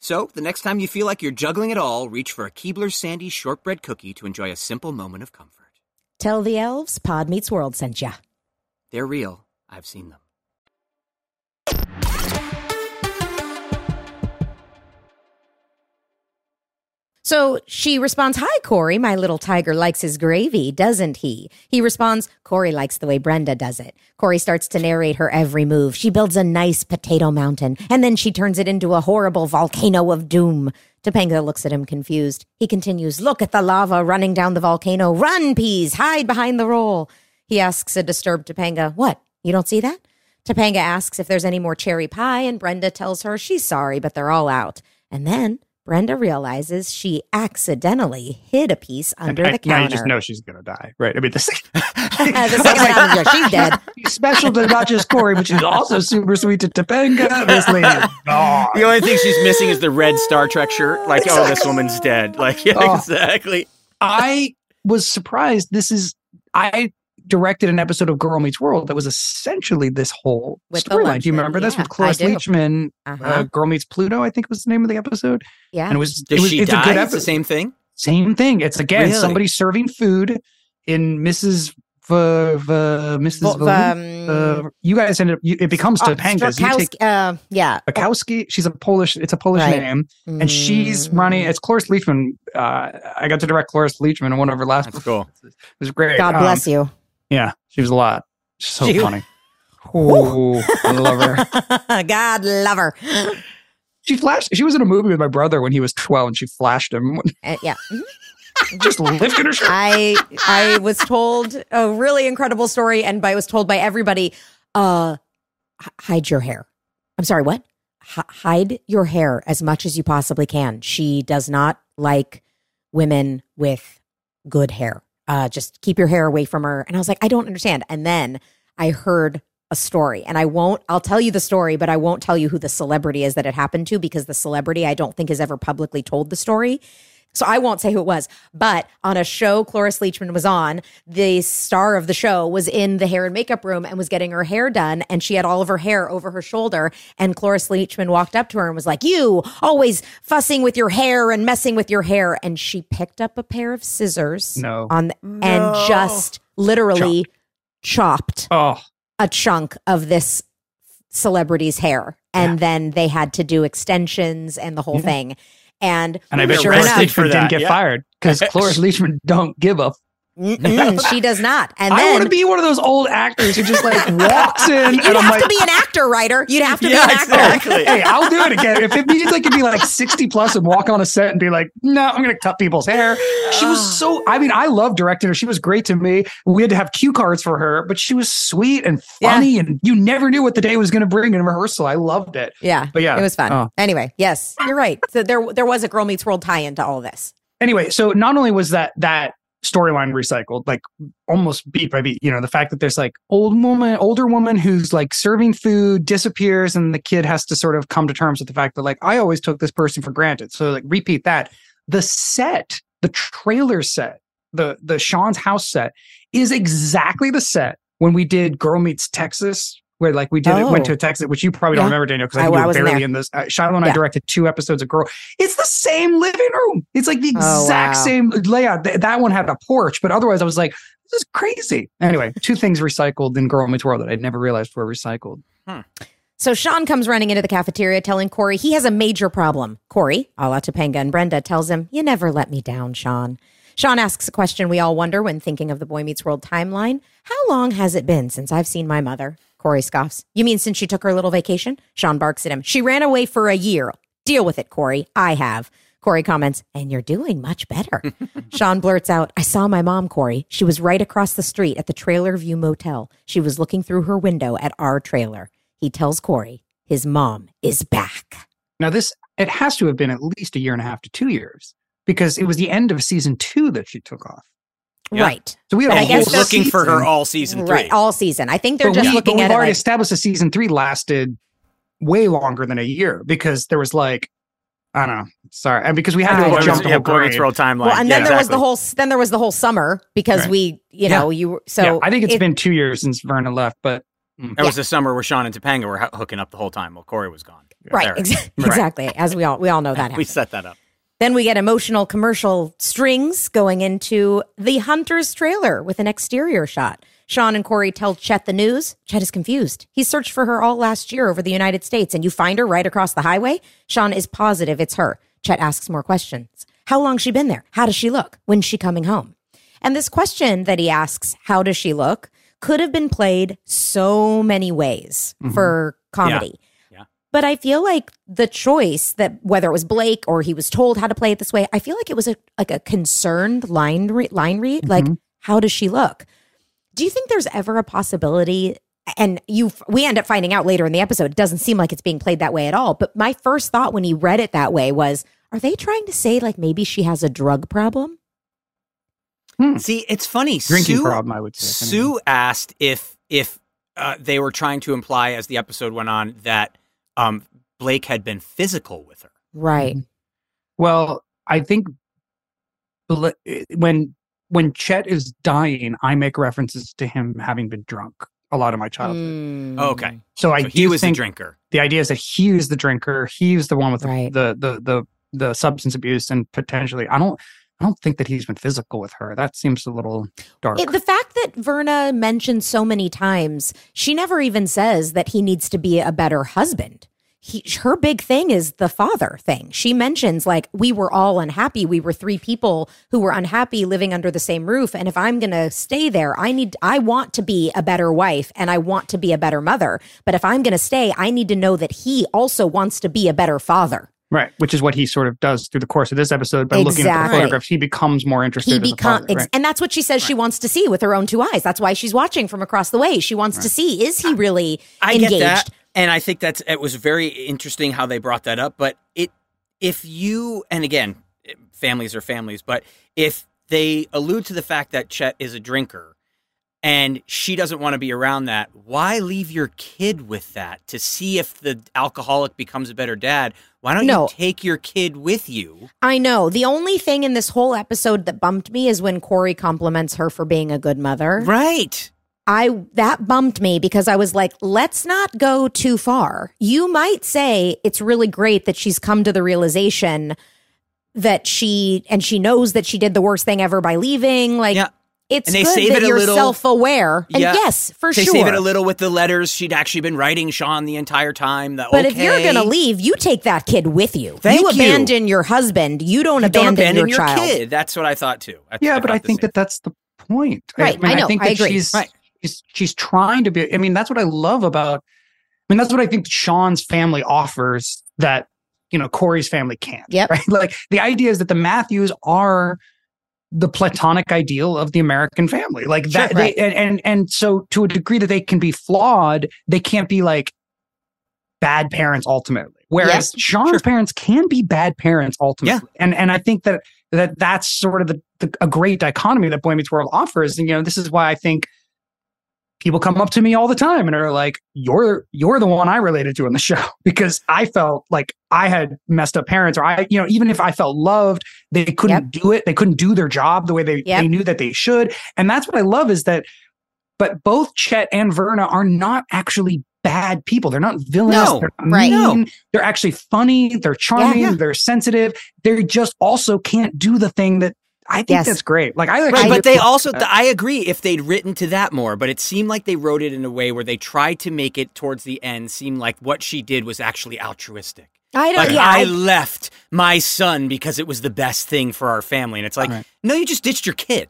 So, the next time you feel like you're juggling it all, reach for a Keebler Sandies shortbread cookie to enjoy a simple moment of comfort. Tell the elves Pod Meets World sent ya. They're real. I've seen them. So she responds, Hi, Corey. My little tiger likes his gravy, doesn't he? He responds, Corey likes the way Brenda does it. Corey starts to narrate her every move. She builds a nice potato mountain, and then she turns it into a horrible volcano of doom. Topanga looks at him confused. He continues, Look at the lava running down the volcano. Run, peas. Hide behind the roll. He asks a disturbed Topanga, What? You don't see that? Topanga asks if there's any more cherry pie, and Brenda tells her she's sorry, but they're all out. And then Brenda realizes she accidentally hid a piece under And the I- now you just know she's gonna die, right? I mean, the, [laughs] [laughs] the second it happens, yeah, she's dead. She's special to not just Corey, but she's also super sweet to Topanga. This lady [laughs] is. The only thing she's missing is the red Star Trek shirt. Like, oh, this woman's dead. Like, yeah, Oh. exactly. I was surprised. This is I directed an episode of Girl Meets World that was essentially this whole With the storyline. Do you lunchman, remember this yeah, with Cloris Leachman? Uh-huh. Uh, Girl Meets Pluto, I think was the name of the episode. yeah. And it was Does it was she it's die? a good It's episode. the same thing. Same thing. It's again Really? somebody serving food in Mrs. V, v, Mrs. Vo- Vo- um, uh, you guys ended up. You, it becomes uh, Topanga's. You take uh, yeah. Akowski. She's a Polish. It's a Polish Right. name, and she's Mm. running. It's Cloris Leachman. Uh, I got to direct Cloris Leachman in one of her last. That's cool. It was great. God Um, bless you. Yeah, she was a lot. She's so She- funny. Ooh, [laughs] I love her. [laughs] God love her. She flashed. She was in a movie with my brother when he was twelve, and she flashed him, [laughs] Uh, yeah. Just lifted her shirt. I I was told a really incredible story, and I was told by everybody, uh, h- hide your hair. I'm sorry, what? H- hide your hair as much as you possibly can. She does not like women with good hair. Uh, just keep your hair away from her. And I was like, I don't understand. And then I heard a story, and I won't. I'll tell you the story, but I won't tell you who the celebrity is that it happened to because the celebrity I don't think has ever publicly told the story. So I won't say who it was, but on a show Cloris Leachman was on, the star of the show was in the hair and makeup room and was getting her hair done. And she had all of her hair over her shoulder. And Cloris Leachman walked up to her and was like, You always fussing with your hair and messing with your hair. And she picked up a pair of scissors No. on the, and just literally chopped Oh, a chunk of this celebrity's hair. And then they had to do extensions and the whole Yeah. thing. And, and I bet sure Cloris enough, arrested for that, didn't get yeah. fired because [laughs] Cloris Leachman don't give a she does not. And I want then to be one of those old actors who just like [laughs] walks in you'd and I'm have like, to be an actor, writer. You'd have to Yeah, be an actor. exactly. [laughs] hey, I'll do it again. If it means I could be like 60 plus and walk on a set and be like, no, I'm going to cut people's hair. She was so, I mean, I love directing her. She was great to me. We had to have cue cards for her, but she was sweet and funny and you never knew what the day was going to bring in rehearsal. I loved it. Yeah, But yeah. it was fun. Oh. Anyway, yes, you're right. So there, there was a Girl Meets World tie-in to all this. Anyway, so not only was that, that, storyline recycled like almost beat by beat you know the fact that there's like old woman older woman who's like serving food disappears and the kid has to sort of come to terms with the fact that like i always took this person for granted. So like repeat that. The set the trailer set the the Shawn's house set is exactly the set when we did girl meets texas where like we did it went Oh. to Texas, which you probably don't remember, Danielle, because I I- think I were wasn't barely there. in this. Uh, Shiloh and I directed two episodes of Girl. It's the same living room. It's like the Oh, exact wow. same layout. Th- that one had a porch, but otherwise, I was like, this is crazy. Anyway, two things recycled in Girl Meets World that I'd never realized were recycled. So Shawn comes running into the cafeteria telling Corey he has a major problem. Corey, a la Topanga and Brenda, tells him, You never let me down, Shawn. Shawn asks a question we all wonder when thinking of the Boy Meets World timeline. How long has it been since I've seen my mother? Corey scoffs. You mean since she took her little vacation? Shawn barks at him. She ran away for a year. Deal with it, Corey. I have. Corey comments, and you're doing much better. [laughs] Shawn blurts out, I saw my mom, Corey. She was right across the street at the Trailer View Motel. She was looking through her window at our trailer. He tells Corey his mom is back. Now, this, it has to have been at least a year and a half to two years because it was the end of season two that she took off. Yeah. Right. So we had But a I whole guess He's they're- looking for her all season three. Right. All season. I think they're But just we, looking but we've at it already like, established that season three lasted way longer than a year because there was like, I don't know. Sorry. And because we had to don't jump the yeah, whole Boy World timeline. well, and Yeah, then there was the whole then there was the whole summer because Right. we, you know, you were- so yeah, I think it's it- been two years since Virna left, but mm. That was the summer where Shawn and Topanga were hoo- hooking up the whole time while Corey was gone. right, There. Right. exactly. As we all we all know [laughs] that We set that up. Then we get emotional commercial strings going into the Hunter's trailer with an exterior shot. Shawn and Corey tell Chet the news. Chet is confused. He searched for her all last year over the United States, and you find her right across the highway. Shawn is positive it's her. Chet asks more questions. How long she been there? How does she look? When's she coming home? And this question that he asks, how does she look, could have been played so many ways mm-hmm. for comedy. Yeah. But I feel like the choice that whether it was Blake or he was told how to play it this way, I feel like it was a like a concerned line re- line read. Like, how does she look? Do you think there's ever a possibility? And you, we end up finding out later in the episode. It doesn't seem like it's being played that way at all. But my first thought when he read it that way was, are they trying to say like maybe she has a drug problem? See, it's funny. drinking Sue, problem, I would say. Sue asked if if uh, they were trying to imply as the episode went on that um, Blake had been physical with her. Right. Well, I think bel- when when Chet is dying, I make references to him having been drunk a lot of my childhood. Mm. Oh, okay, So I so do he was think a drinker. the idea is that he was the drinker, he was the one with the, Right. the, the the the substance abuse, and potentially I don't I don't think that he's been physical with her. That seems a little dark. It, the fact that Virna mentioned so many times, she never even says that he needs to be a better husband. He, her big thing is the father thing. She mentions like we were all unhappy. We were three people who were unhappy living under the same roof. And if I'm going to stay there, I need, I want to be a better wife and I want to be a better mother. But if I'm going to stay, I need to know that he also wants to be a better father. Right, which is what he sort of does through the course of this episode by looking at the photographs. He becomes more interested. he as a become right? and that's what she says she wants to see with her own two eyes that's why she's watching from across the way she wants to see is he really I engaged get that, and I think that's it was very interesting how they brought that up. But it, if you, and again, eh, families are families, but if they allude to the fact that Chet is a drinker, and she doesn't want to be around that, why leave your kid with that to see if the alcoholic becomes a better dad? Why don't No. you take your kid with you? i know the only thing in this whole episode that bumped me is when corey compliments her for being a good mother Right. i that bumped me because i was like let's not go too far you might say it's really great that she's come to the realization that she and she knows that she did the worst thing ever by leaving like Yeah. It's And they good save that it a you're little- self-aware and Yeah. yes for They sure save it a little with the letters she'd actually been writing Shawn the entire time. That But if you're going to leave, you take that kid with you. Thank you you. abandon your husband. You don't, You abandon, don't abandon your, child. kid. That's what I thought too. yeah, but I think that that's the point. Right, I know, think I that agree. she's Right. she's she's trying to be. I mean, that's what I love about. I mean, that's what I think Shawn's family offers that you know Corey's family can't. Yep. [laughs] Right. Like the idea is that the Matthews are the platonic ideal of the American family. Like that. Sure, right. they, and, and and so to a degree that they can be flawed, they can't be like bad parents ultimately. Whereas Shawn's parents can be bad parents ultimately. And and I think that that that's sort of the, the a great dichotomy that Boy Meets World offers. And you know, this is why I think people come up to me all the time and are like, "You're you're the one I related to in the show," [laughs] because I felt like I had messed up parents, or I, you know, even if I felt loved, they couldn't do it. They couldn't do their job the way they Yep. they knew that they should. And that's what I love is that. But both Chet and Virna are not actually bad people. They're not villains. No, they're not right. mean. No. They're actually funny. They're charming. yeah. They're sensitive. They just also can't do the thing that I think Yes. that's great. Like I Right, actually but they also, uh, like that. I agree if they'd written to that more, but it seemed like they wrote it in a way where they tried to make it towards the end seem like what she did was actually altruistic. I don't. Like, yeah, I I- left my son because it was the best thing for our family. And it's like, Right. no, you just ditched your kid.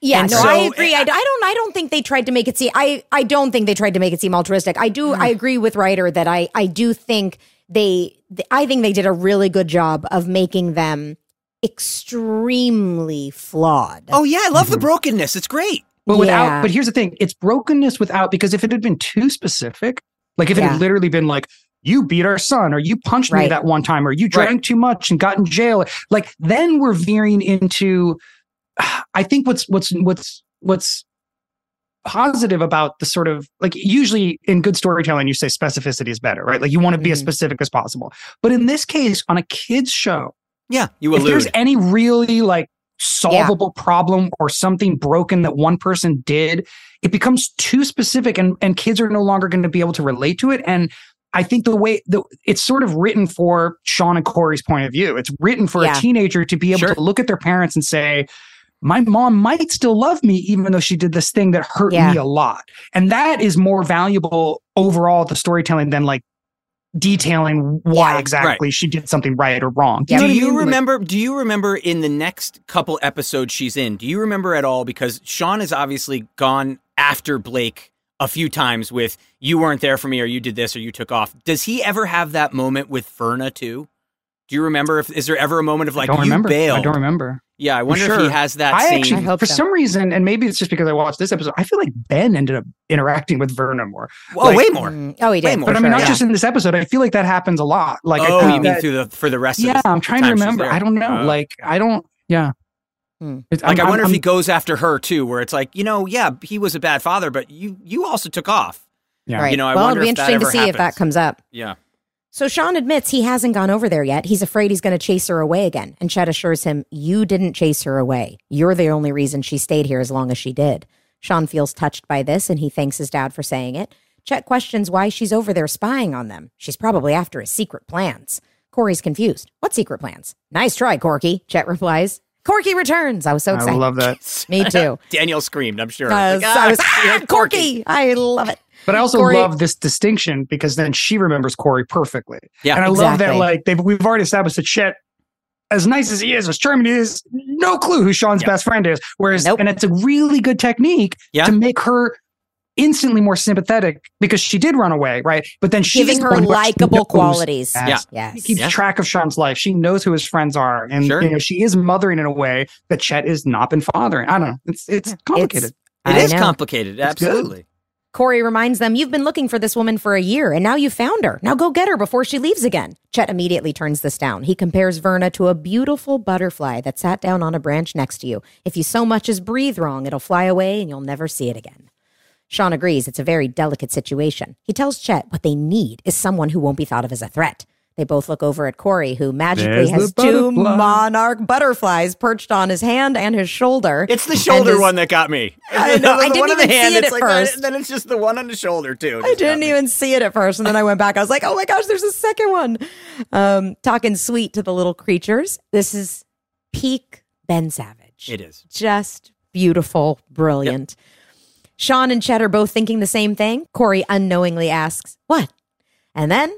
Yeah, And no, so- I agree. I, I don't. I don't think they tried to make it seem. I. I don't think they tried to make it seem altruistic. I do. I mm. agree with Ryder that I. I do think they. I think they did a really good job of making them extremely flawed. Oh, yeah, I love the Mhm. brokenness. It's great. But without, Yeah. but here's the thing: it's brokenness without because if it had been too specific, like if it Yeah. had literally been like you beat our son or you punched me that one time or you Right. drank too much and got in jail, like then we're veering into. [sighs] I think what's what's what's what's positive about the sort of like usually in good storytelling you say specificity is better right like you want to be as Mhm. specific as possible but in this case on a kids show Yeah, you if there's any really like solvable problem or something broken that one person did, it becomes too specific and, and kids are no longer going to be able to relate to it. And I think the way the it's sort of written for Shawn and Corey's point of view. It's written for Yeah. a teenager to be able Sure. to look at their parents and say, my mom might still love me, even though she did this thing that hurt Yeah. me a lot. And that is more valuable overall the storytelling than like detailing why Yeah. exactly she did something right or wrong. Yeah. know do what I you mean? Like- remember? do you remember in the next couple episodes she's in? Do you remember at all? Because Shawn has obviously gone after Blake a few times with "you weren't there for me" or "you did this" or "you took off." Does he ever have that moment with Virna too? Do you remember? If is there ever a moment of like I don't you remember. bailed? I don't remember. Yeah, I wonder if sure. he has that. I same. actually, I for so. some reason, and maybe it's just because I watched this episode, I feel like Ben ended up interacting with Virna more. oh, like- way more. Mm, oh, he Way did. more. But I mean, sure, not yeah. just in this episode. I feel like that happens a lot. Like, oh, think you mean that- through the for the rest of yeah, I'm trying to remember. I don't know. Uh, like, I don't. Yeah. Hmm. It's- like I'm- I wonder I'm- if he goes after her too, where it's like, you know, yeah, he was a bad father, but you you also took off. Yeah. Right. You know, I well, wonder it'll be if that interesting to ever see if that comes up. Yeah. So Shawn admits he hasn't gone over there yet. He's afraid he's going to chase her away again. And Chet assures him, You didn't chase her away. You're the only reason she stayed here as long as she did. Shawn feels touched by this and he thanks his dad for saying it. Chet questions why she's over there spying on them. She's probably after his secret plans. Corey's confused. What secret plans? Nice try, Corky, Chet replies. Corky returns. I was so excited. I love that. [laughs] Me too. Danielle screamed, I'm sure. I Like, was, I was ah, ah, Corky. I love it. But I also Corey- love this distinction because then she remembers Corey perfectly. Yeah. And I love that, like, they've, we've already established that Chet, as nice as he is, as charming he is, no clue who Shawn's Yeah. best friend is. Whereas, Nope. and it's a really good technique Yeah. to make her instantly more sympathetic because she did run away, right? But then she's Giving her likable qualities. Yes. Yeah. Yes. She keeps Yeah. track of Shawn's life. She knows who his friends are, and Sure. you know she is mothering in a way that Chet has not been fathering. I don't know. It's it's complicated. It I is know. complicated. It's. Absolutely. Corey reminds them, You've been looking for this woman for a year, and now you found her. Now go get her before she leaves again. Chet immediately turns this down. He compares Virna to a beautiful butterfly that sat down on a branch next to you. If you so much as breathe wrong, it'll fly away and you'll never see it again. Shawn agrees it's a very delicate situation. He tells Chet what they need is someone who won't be thought of as a threat. They both look over at Corey, who magically There's has two monarch butterflies perched on his hand and his shoulder. It's the shoulder his- one that got me. [laughs] I know, [laughs] I didn't one on the even see it at like that- first. then it's just the one on the shoulder too. I didn't even see it at first. And then I went back. I was like, oh my gosh, there's a second one. Um, talking sweet to the little creatures. This is peak Ben Savage. It is. Just beautiful, brilliant. Shawn and Chet are both thinking the same thing. Corey unknowingly asks, What? And then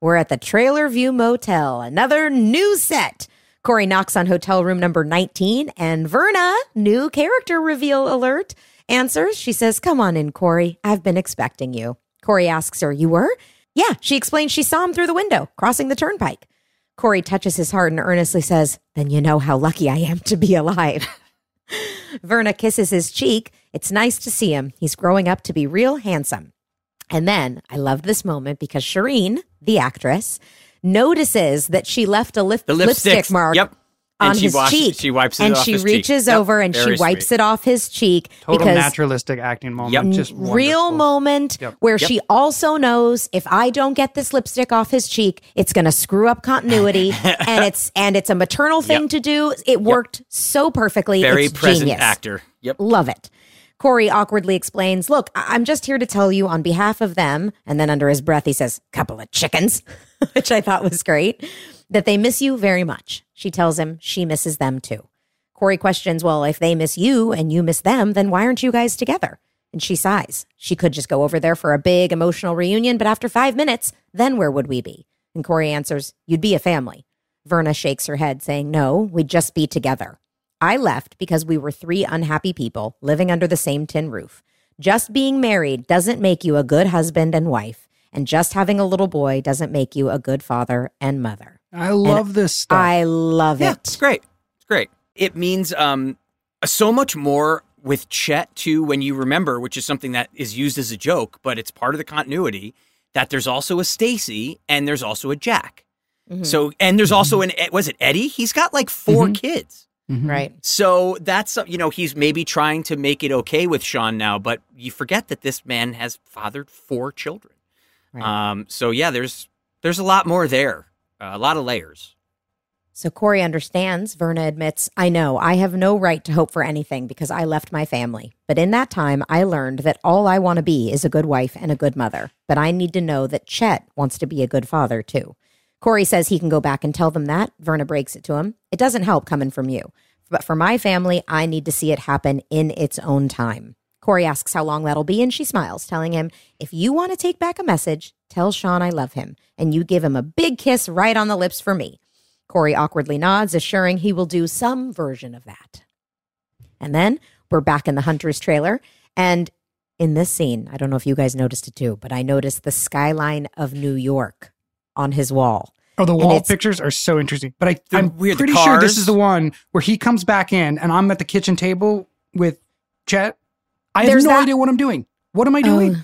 we're at the Trailer View Motel, another new set. Corey knocks on hotel room number 19, and Virna, new character reveal alert, answers. She says, Come on in, Corey. I've been expecting you. Corey asks her, You were? Yeah, she explains she saw him through the window, crossing the turnpike. Corey touches his heart and earnestly says, Then you know how lucky I am to be alive. [laughs] Virna kisses his cheek. It's nice to see him. He's growing up to be real handsome. And then I love this moment because Shareen, the actress, notices that she left a lip- lipstick, lipstick mark Yep. on And she his washes- cheek. she wipes it and off she his cheek. reaches Yep. over and she wipes sweet. it off his cheek Total because naturalistic acting moment. Yep. Just real moment Yep. where Yep. she also knows if I don't get this lipstick off his cheek, it's going to screw up continuity, [laughs] and it's and it's a maternal thing Yep. to do. It worked so perfectly. Very it's present genius. actor. Yep. Love it. Corey awkwardly explains, Look, I- I'm just here to tell you on behalf of them. And then under his breath, he says, Couple of chickens, [laughs] which I thought was great, that they miss you very much. She tells him she misses them too. Corey questions, Well, if they miss you and you miss them, then why aren't you guys together? And she sighs. She could just go over there for a big emotional reunion, but after five minutes, then where would we be? And Corey answers, You'd be a family. Virna shakes her head, saying, No, we'd just be together. I left because we were three unhappy people living under the same tin roof. Just being married doesn't make you a good husband and wife, and just having a little boy doesn't make you a good father and mother. I love this stuff. I love Yeah, it. it's great. It's great. It means um, so much more with Chet too. When you remember, which is something that is used as a joke, but it's part of the continuity. That there's also a Stacy and there's also a Jack. Mhm. So and there's also an was it Eddie? He's got like 4 Mhm. kids. Mhm. right. So that's you know he's maybe trying to make it okay with Shawn now, but you forget that this man has fathered four children. Right. Um, so yeah, there's there's a lot more there, uh, a lot of layers. So Corey understands. Virna admits, I know I have no right to hope for anything because I left my family. But in that time, I learned that all I want to be is a good wife and a good mother. But I need to know that Chet wants to be a good father too. Corey says he can go back and tell them that. Virna breaks it to him. It doesn't help coming from you. But for my family, I need to see it happen in its own time. Corey asks how long that'll be, and she smiles, telling him, If you want to take back a message, tell Shawn I love him, and you give him a big kiss right on the lips for me. Corey awkwardly nods, assuring he will do some version of that. And then we're back in the Hunter's trailer. And in this scene, I don't know if you guys noticed it too, but I noticed the skyline of New York on his wall. Oh, the wall pictures are so interesting. But I, The I'm weird- pretty sure this is the one where he comes back in and I'm at the kitchen table with Chet. I There's have no that- idea what I'm doing. What am I doing? Oh.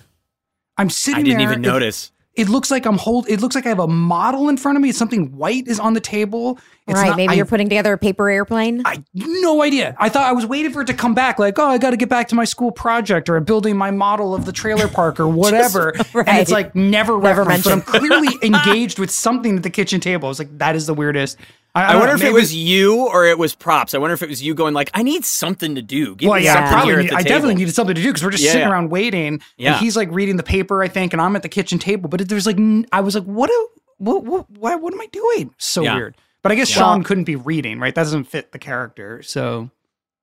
I'm sitting I didn't there. even It- notice. It, looks like I'm hold. It looks like I have a model in front of me. Something white is on the table. It's right. not- maybe I- you're putting together a paper airplane. I no idea. I thought I was waiting for it to come back. Like, oh, I got to get back to my school project or building my model of the trailer park or [laughs] whatever. And right. it's like never, Never referenced, but I'm clearly [laughs] engaged with something at the kitchen table. I was like, that is the weirdest. I, don't wonder know, if it was you or it was props. I wonder if it was you going like, I need something to do. Give Well, me yeah, something probably. here at need- the I table. definitely needed something to do because we're just Yeah, sitting yeah. around waiting. Yeah. And he's like reading the paper, I think, and I'm at the kitchen table. But there's like, I was like, what? do- What? What? What, what am I doing? So Yeah. weird. But I guess Yeah. Shawn couldn't be reading, right? That doesn't fit the character. So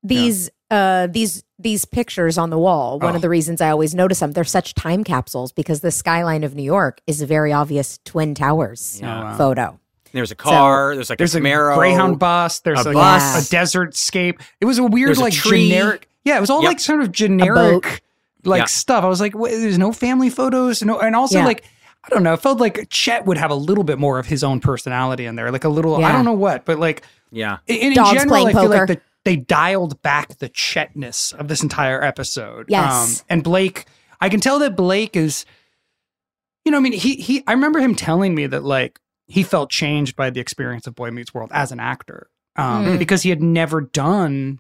these uh these these pictures on the wall one Oh. of the reasons i always notice them they're such time capsules because the skyline of new york is a very obvious twin towers Yeah. Oh, wow. photo There's a car. there's like there's a a Greyhound bus. There's a a, bus. a desert scape. It was a weird, There's a like tree. generic. Yeah, it was all Yep. like sort of generic, like Yeah. stuff. I was like, "Wait, there's no family photos, no, and also Yeah. like. I don't know. It felt like Chet would have a little bit more of his own personality in there, like a little. I don't know what, but like Yeah. in, in Dogs general, playing I feel like poker. the, they dialed back the Chetness of this entire episode. Um, Yes. and Blake, I can tell that Blake is, you know, I mean, he he. I remember him telling me that like he felt changed by the experience of Boy Meets World as an actor, um, Mm. because he had never done.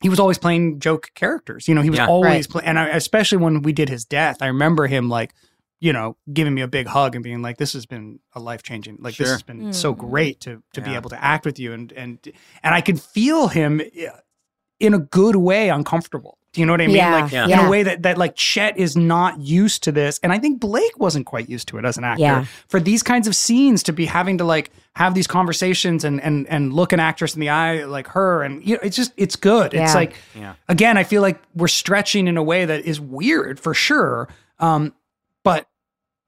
He was always playing joke characters. You know, he was Yeah. always playing, and I, especially when we did his death, I remember him like. You know, giving me a big hug and being like, "This has been a life changing. Like this has been so Mm. great to to be able to act with you." And and and I could feel him in a good way uncomfortable. Do you know what I mean? Yeah, Like Yeah. in a way that that like Chet is not used to this, and I think Blake wasn't quite used to it as an actor. Yeah. For these kinds of scenes to be having to like have these conversations and and and look an actress in the eye like her, and you know, it's just it's good. It's like Yeah. again, I feel like we're stretching in a way that is weird for sure. Um, but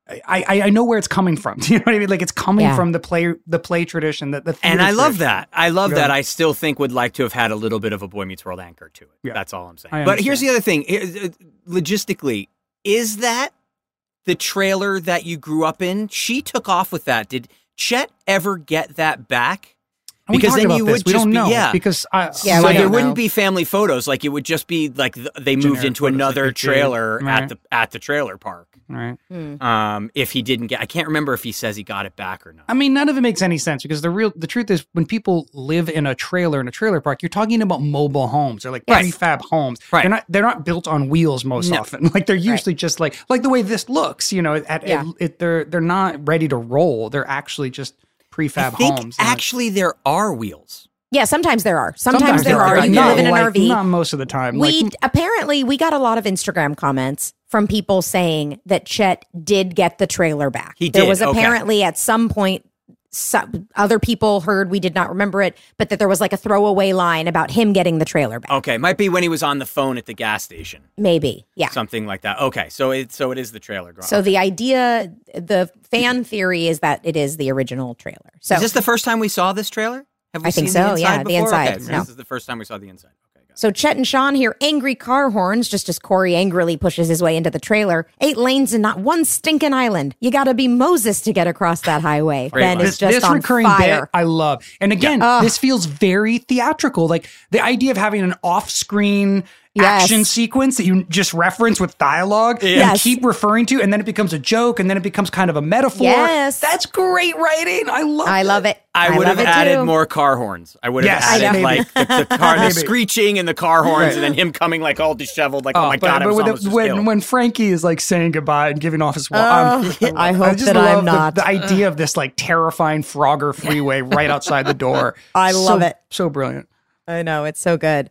I, I I know where it's coming from. [laughs] Do you know what I mean? Like it's coming Yeah. from the play the play tradition that the And theater I love that. I love Yeah. that. I still think would like to have had a little bit of a Boy Meets World anchor to it. Yeah. That's all I'm saying. But here's the other thing. Uh, Logistically, is that the trailer that you grew up in? She took off with that. Did Chet ever get that back? And Because then you this. would we just don't be- know yeah. because I, Yeah, so there don't wouldn't be family photos. Like it would just be like th- they moved Generic into photos like another trailer Right. at the at the trailer park. Right. Um, if he didn't get, I can't remember if he says he got it back or not. I mean, none of it makes any sense because the real the truth is when people live in a trailer in a trailer park, you're talking about mobile homes. They're like Right. prefab homes. Right. They're not they're not built on wheels most No. often. [laughs] Like they're usually just like like the way this looks. You know, at, Yeah. it, it, they're they're not ready to roll. They're actually just prefab I think homes. And actually there are wheels. Yeah, sometimes there are. Sometimes, there there are. but You not live in an like- RV. Not most of the time. we like, apparently we got a lot of Instagram comments from people saying that Chet did get the trailer back. He There did, was okay. apparently at some point some other people heard we did not remember it, but that there was like a throwaway line about him getting the trailer back. Okay, might be when he was on the phone at the gas station, Maybe, yeah. something like that. Okay, so it so it is the trailer. Gone. So the idea, the fan theory is that it is the original trailer. So is this the first time we saw this trailer? Have we I think seen so, yeah, inside the inside, Okay, no. this is the first time we saw the inside. Okay, got it. So Chet and Shawn hear angry car horns just as Corey angrily pushes his way into the trailer. Eight lanes and not one stinking island. You got to be Moses to get across that highway. Great ben is just this on recurring fire. bit I love. And again, Ugh. this feels very theatrical. Like the idea of having an off-screen Yes. action sequence that you just reference with dialogue and keep referring to, and then it becomes a joke, and then it becomes kind of a metaphor. Yes. That's great writing. I love I love it. I would have added too. more car horns. I would have Yes, I added like the, the car, the [laughs] screeching and the car horns, Right. and then him coming like all disheveled, like oh, oh my but, god, but was when, almost when, when Frankie is like saying goodbye and giving off his wall, Oh, [laughs] I hope just that I'm love the- not. The, idea of this like terrifying Frogger freeway right outside the door. [laughs] I So- love it. So brilliant. I know. It's so good.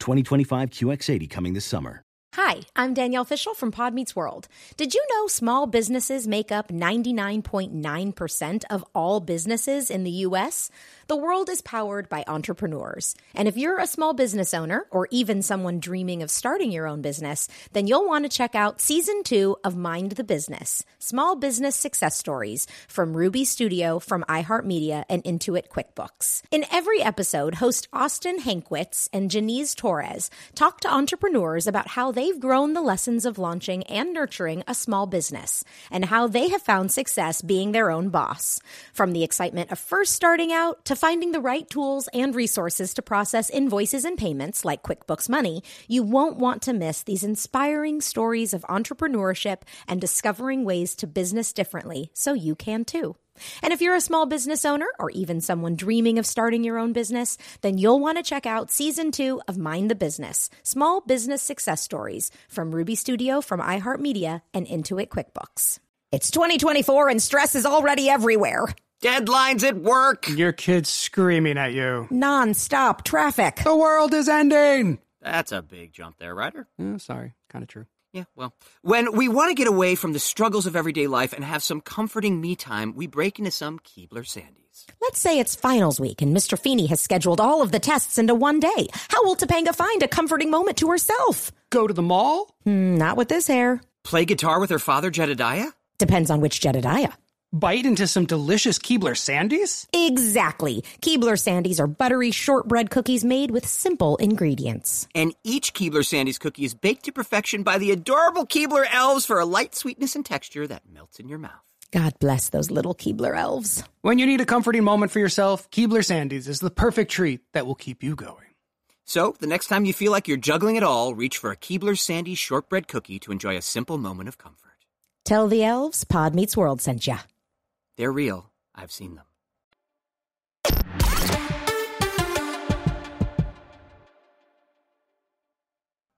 2025 QX80 coming this summer. Hi, I'm Danielle Fishel from Pod Meets World. Did you know small businesses make up 99.9% of all businesses in the U.S.? The world is powered by entrepreneurs. And if you're a small business owner or even someone dreaming of starting your own business, then you'll want to check out season two of Mind the Business Small Business Success Stories from Ruby Studio, from iHeartMedia, and Intuit QuickBooks. In every episode, host Austin Hankwitz and Janice Torres talk to entrepreneurs about how they've grown the lessons of launching and nurturing a small business and how they have found success being their own boss. From the excitement of first starting out to finding the right tools and resources to process invoices and payments like QuickBooks Money, you won't want to miss these inspiring stories of entrepreneurship and discovering ways to business differently so you can too. And if you're a small business owner or even someone dreaming of starting your own business, then you'll want to check out season two of Mind the Business Small Business Success Stories from Ruby Studio, from iHeartMedia, and Intuit QuickBooks. It's 2024 and stress is already everywhere. Deadlines at work. Your kid's screaming at you. Non stop traffic. The world is ending. That's a big jump there, Ryder. Oh, sorry, kind of true. Yeah, well, when we want to get away from the struggles of everyday life and have some comforting me time, we break into some Keebler Sandies. Let's say it's finals week and Mr. Feeney has scheduled all of the tests into one day. How will Topanga find a comforting moment to herself? Go to the mall? Hmm, not with this hair. Play guitar with her father, Jedediah? Depends on which Jedediah. Bite into some delicious Keebler Sandies? Exactly. Keebler Sandies are buttery shortbread cookies made with simple ingredients. And each Keebler Sandies cookie is baked to perfection by the adorable Keebler elves for a light sweetness and texture that melts in your mouth. God bless those little Keebler elves. When you need a comforting moment for yourself, Keebler Sandies is the perfect treat that will keep you going. So, the next time you feel like you're juggling it all, reach for a Keebler Sandy shortbread cookie to enjoy a simple moment of comfort. Tell the elves Pod Meets World sent ya. They're real. I've seen them.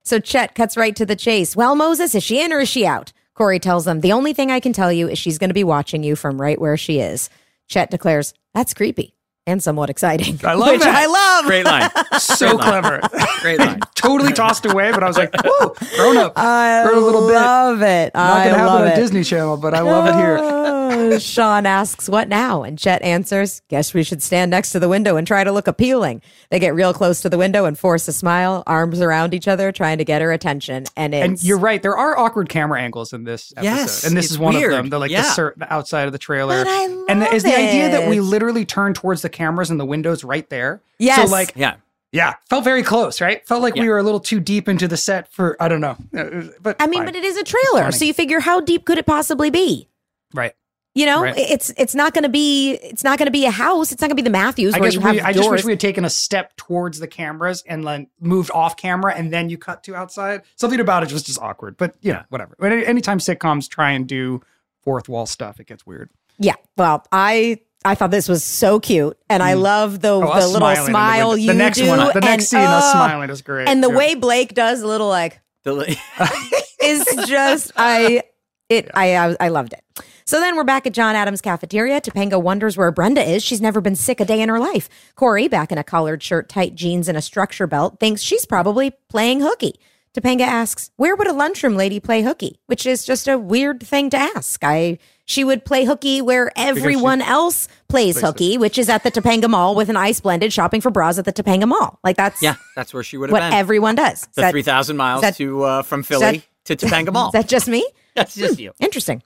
So Chet cuts right to the chase. Well, Moses, is she in or is she out? Corey tells them, The only thing I can tell you is she's going to be watching you from right where she is. Chet declares, That's creepy and somewhat exciting. I love which that. I love. It. Great line. [laughs] So clever. [laughs] Great line. totally tossed away, but I was like, whoa, grown up. I Heard a little bit. love it. Not I going to happen love on it. Disney Channel, but I love it here. [laughs] [laughs] Shawn asks, What now? And Chet answers, Guess we should stand next to the window and try to look appealing. They get real close to the window and force a smile, arms around each other, trying to get her attention. And it's. And you're right. There are awkward camera angles in this episode, Yes, and this is one weird. of them. The like the, Yeah. cer- the outside of the trailer, But I and the, is the love idea that we literally turn towards the cameras and the windows right there. Yes. So like, Yeah. yeah, felt very close, right? Felt like we were a little too deep into the set for I don't know, Uh, but I mean, fine. but it is a trailer. So you figure, how deep could it possibly be? right. You know, Right. it's it's not going to be it's not going to be a house. It's not going to be the Matthews I where guess you we, have I just wish we had taken a step towards the cameras and then moved off camera and then you cut to outside. Something about it was just awkward, but you know, whatever. Any- anytime sitcoms try and do fourth wall stuff, it gets weird. Yeah. Well, I I thought this was so cute, and I hmm. love the Oh, the little smiling in the smile window. you the next do. one, the and, next scene, us oh, smiling is great. And the Yeah. way Blake does a little like The [laughs] is just I it I, I I loved it. So then we're back at John Adams' cafeteria. Topanga wonders where Brenda is. She's never been sick a day in her life. Corey, back in a collared shirt, tight jeans, and a structure belt, thinks she's probably playing hooky. Topanga asks, "Where would a lunchroom lady play hooky?" Which is just a weird thing to ask. I she would play hooky where everyone else plays hooky, which is at the Topanga Mall with an ice blended, shopping for bras at the Topanga Mall. Like that's yeah, that's where she would have what been. everyone does. The that- 3,000 miles that- to uh, from Philly to Topanga [laughs] Mall. is that just me? That's just hmm. you. Interesting.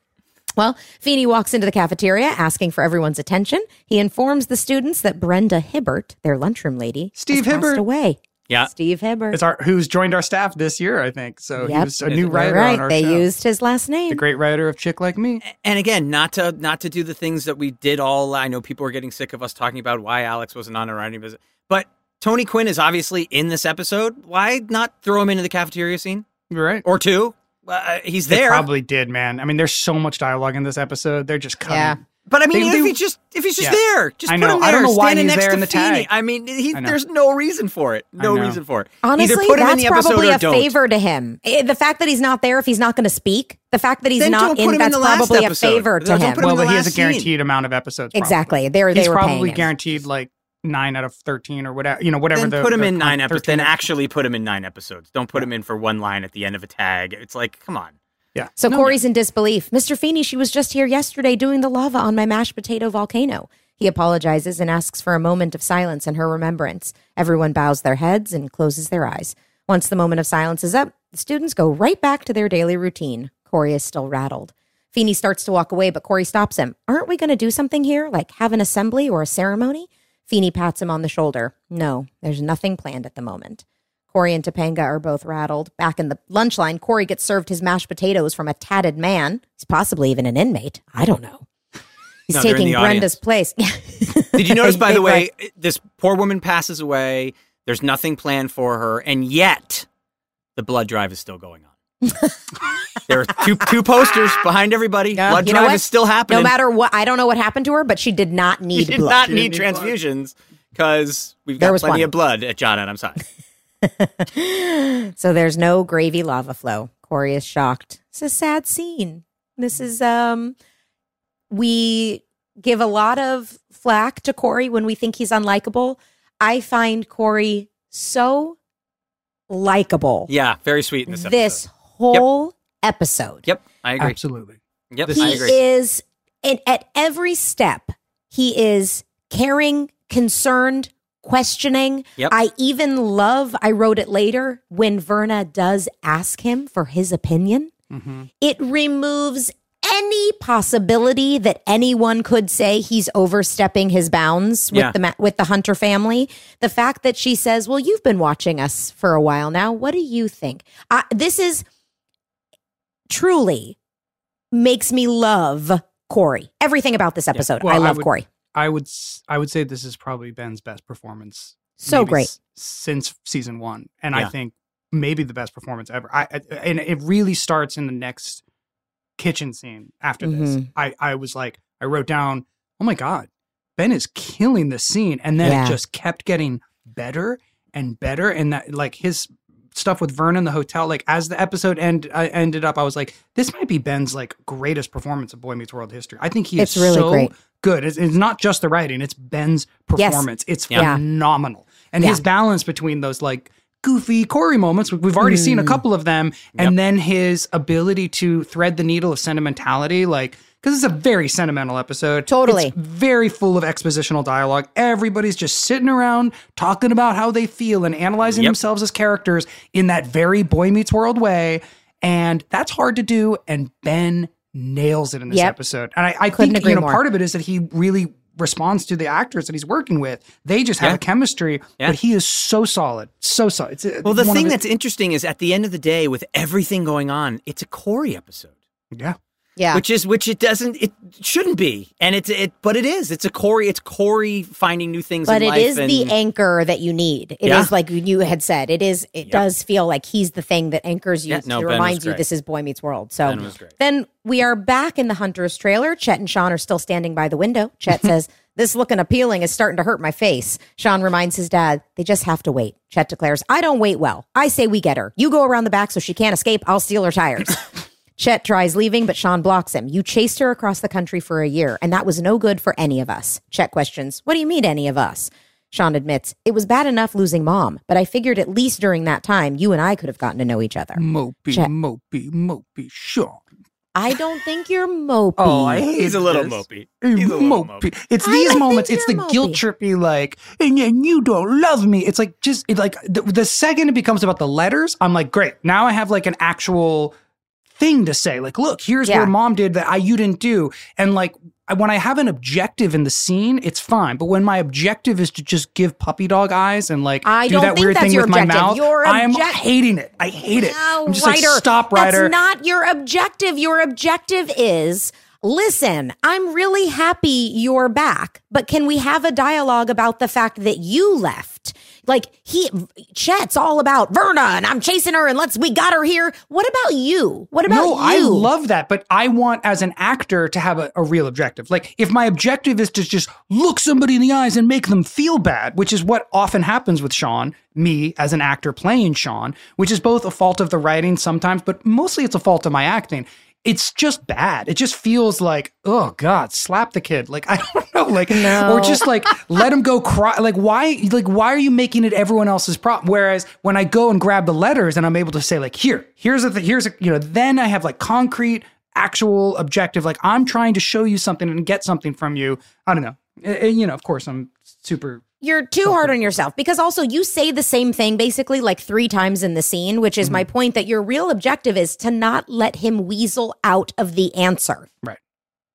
Well, Feeney walks into the cafeteria asking for everyone's attention. He informs the students that Brenda Hibbert, their lunchroom lady, Steve has passed Hibbert. away. Yeah. Steve Hibbert. It's our who's joined our staff this year, I think. So he Yep. was a new writer right. on our they show. used his last name. the great writer of Chick Like Me. And again, not to not to do the things that we did all. I know people were getting sick of us talking about why Alex wasn't on a writing visit, but Tony Quinn is obviously in this episode. Why not throw him into the cafeteria scene You're right. or two? Uh, he's They there. probably did, man. I mean, there's so much dialogue in this episode. They're just cutting. Yeah. But I mean, They if do- he's just if he's just Yeah. there, just I put know. him there. I don't know why standing he's next there to in the Feeney. tag. I mean, he, I there's no reason for it. No reason for it. Honestly, Either put him in that's the episode probably a don't. favor to him. Eh, The fact that he's not there, if he's not going to speak, the fact that he's Then not in, him in that's the last probably a favor to Don't him. put him Well, but he has a last scene. guaranteed amount of episodes. probably. Exactly. They're, they He's were probably guaranteed like nine out of thirteen or whatever. You know, whatever. Then the, put him the in nine episodes. Then actually put him in nine episodes. Don't put him in for one line at the end of a tag. It's like, come on. Yeah. So No, Corey's in disbelief. Mr. Feeney, she was just here yesterday doing the lava on my mashed potato volcano. He apologizes and asks for a moment of silence in her remembrance. Everyone bows their heads and closes their eyes. Once the moment of silence is up, the students go right back to their daily routine. Corey is still rattled. Feeney starts to walk away, but Corey stops him. Aren't we going to do something here, like have an assembly or a ceremony? Feeney pats him on the shoulder. No, there's nothing planned at the moment. Corey and Topanga are both rattled. Back in the lunch line, Corey gets served his mashed potatoes from a tatted man. He's possibly even an inmate. I don't know. He's No, taking the Brenda's place. [laughs] Did you notice, by the way, this poor woman passes away. There's nothing planned for her, and yet the blood drive is still going on. [laughs] there are two two posters behind everybody. Yeah. blood You know drive what? is still happening. No matter what, I don't know what happened to her, but she did not you need did blood. not She need didn't need transfusions because we've There got was plenty plenty. of blood at John Adams' side. [laughs] [laughs] So there's no gravy lava flow. Corey is shocked. It's a sad scene. This is um we give a lot of flack to Corey when we think he's unlikable. I find Corey so likable Yeah, very sweet in this episode. this whole episode. Yep, I agree. Absolutely. Yep, This I He agree. is and at every step, he is caring, concerned, questioning. Yep. I even love, I wrote it later, when Virna does ask him for his opinion. Mm-hmm. It removes any possibility that anyone could say he's overstepping his bounds with Yeah. the with the Hunter family. The fact that she says, "Well, you've been watching us for a while now. What do you think?" I, this is truly makes me love Corey. Everything about this episode, Well, I I love would- Corey. I would s- I would say this is probably Ben's best performance. So great. s- since season one, and Yeah. I think maybe the best performance ever. I, I and it really starts in the next kitchen scene after this. Mhm. I I was like I wrote down, oh my god, Ben is killing this scene, and then Yeah. it just kept getting better and better, and that like his stuff with Vern in the hotel like as the episode end I ended up I was like this might be Ben's like greatest performance of Boy Meets World history. I think he It's is really so great. good. It's, it's not just the writing; it's Ben's Yes. performance. It's Yeah. phenomenal, and Yeah. his balance between those like goofy Corey moments. we- We've already seen a Mm. couple of them, and then his ability to thread the needle of sentimentality, like. Because it's a very sentimental episode. Totally. It's very full of expositional dialogue. Everybody's just sitting around talking about how they feel and analyzing Yep. themselves as characters in that very Boy Meets World way. And that's hard to do. And Ben nails it in this Yep. episode. And I, I Couldn't think agree you know more. part of it is that he really responds to the actors that he's working with. They just have Yeah. a chemistry, Yeah. but he is so solid, so solid. It's Well, the thing his- that's interesting is at the end of the day, with everything going on, it's a Corey episode. yeah, Yeah. which is which it doesn't it shouldn't be and it's it but it is it's a corey it's corey finding new things but it is the anchor that you need. It is Yeah. like you had said. It is. It Yep. does feel like he's the thing that anchors you. Yeah, no, it reminds you this is Boy Meets World. So Ben was great. then we are back in the Hunters trailer. Chet and Shawn are still standing by the window. Chet [laughs] says, "This looking appealing is starting to hurt my face." Shawn reminds his dad, "They just have to wait." Chet declares, "I don't wait well. I say we get her. You go around the back so she can't escape. I'll steal her tires." [laughs] Chet tries leaving, but Shawn blocks him. You chased her across the country for a year, and that was no good for any of us. Chet questions, What do you mean, any of us? Shawn admits, It was bad enough losing mom, but I figured at least during that time, you and I could have gotten to know each other. mopey, Chet. mopey, mopey, Shawn. I don't think you're mopey. Oh, I hate he's a little this. mopey he's a little mopey. mopey It's these think moments. It's the you're guilt mopey. trippy, like, and then you don't love me. It's like just it, like the, the second it becomes about the letters, I'm like, great. Now I have like an actual thing to say. Like, look, here's Yeah. where mom did that I you didn't do, and like. I- When I have an objective in the scene, it's fine. But when my objective is to just give puppy dog eyes and like I do don't that think weird thing with my objective. mouth, Your I am hating it. I hate it. No, I'm just writer. like, stop, writer. That's not your objective. Your objective is listen, I'm really happy you're back, but can we have a dialogue about the fact that you left? Like he, Chet's all about Virna and I'm chasing her and let's, we got her here. What about you? What about no, you? I love that, but I want as an actor to have a, a real objective. Like if my objective is to just look somebody in the eyes and make them feel bad, which is what often happens with Shawn, me as an actor playing Shawn, which is both a fault of the writing sometimes, but mostly it's a fault of my acting. It's just bad. It just feels like, oh God, slap the kid. Like [laughs] I don't know, like no. or just like let him go cry. Like why? Like why are you making it everyone else's problem? Whereas when I go and grab the letters and I'm able to say like, here, here's a, th- here's a, you know, then I have like concrete, actual objective. Like I'm trying to show you something and get something from you. I don't know. And, and, you know, of course, I'm super. You're too hard on yourself [laughs] because also you say the same thing basically like three times in the scene, which is my Mm-hmm. point that your real objective is to not let him weasel out of the answer. Right.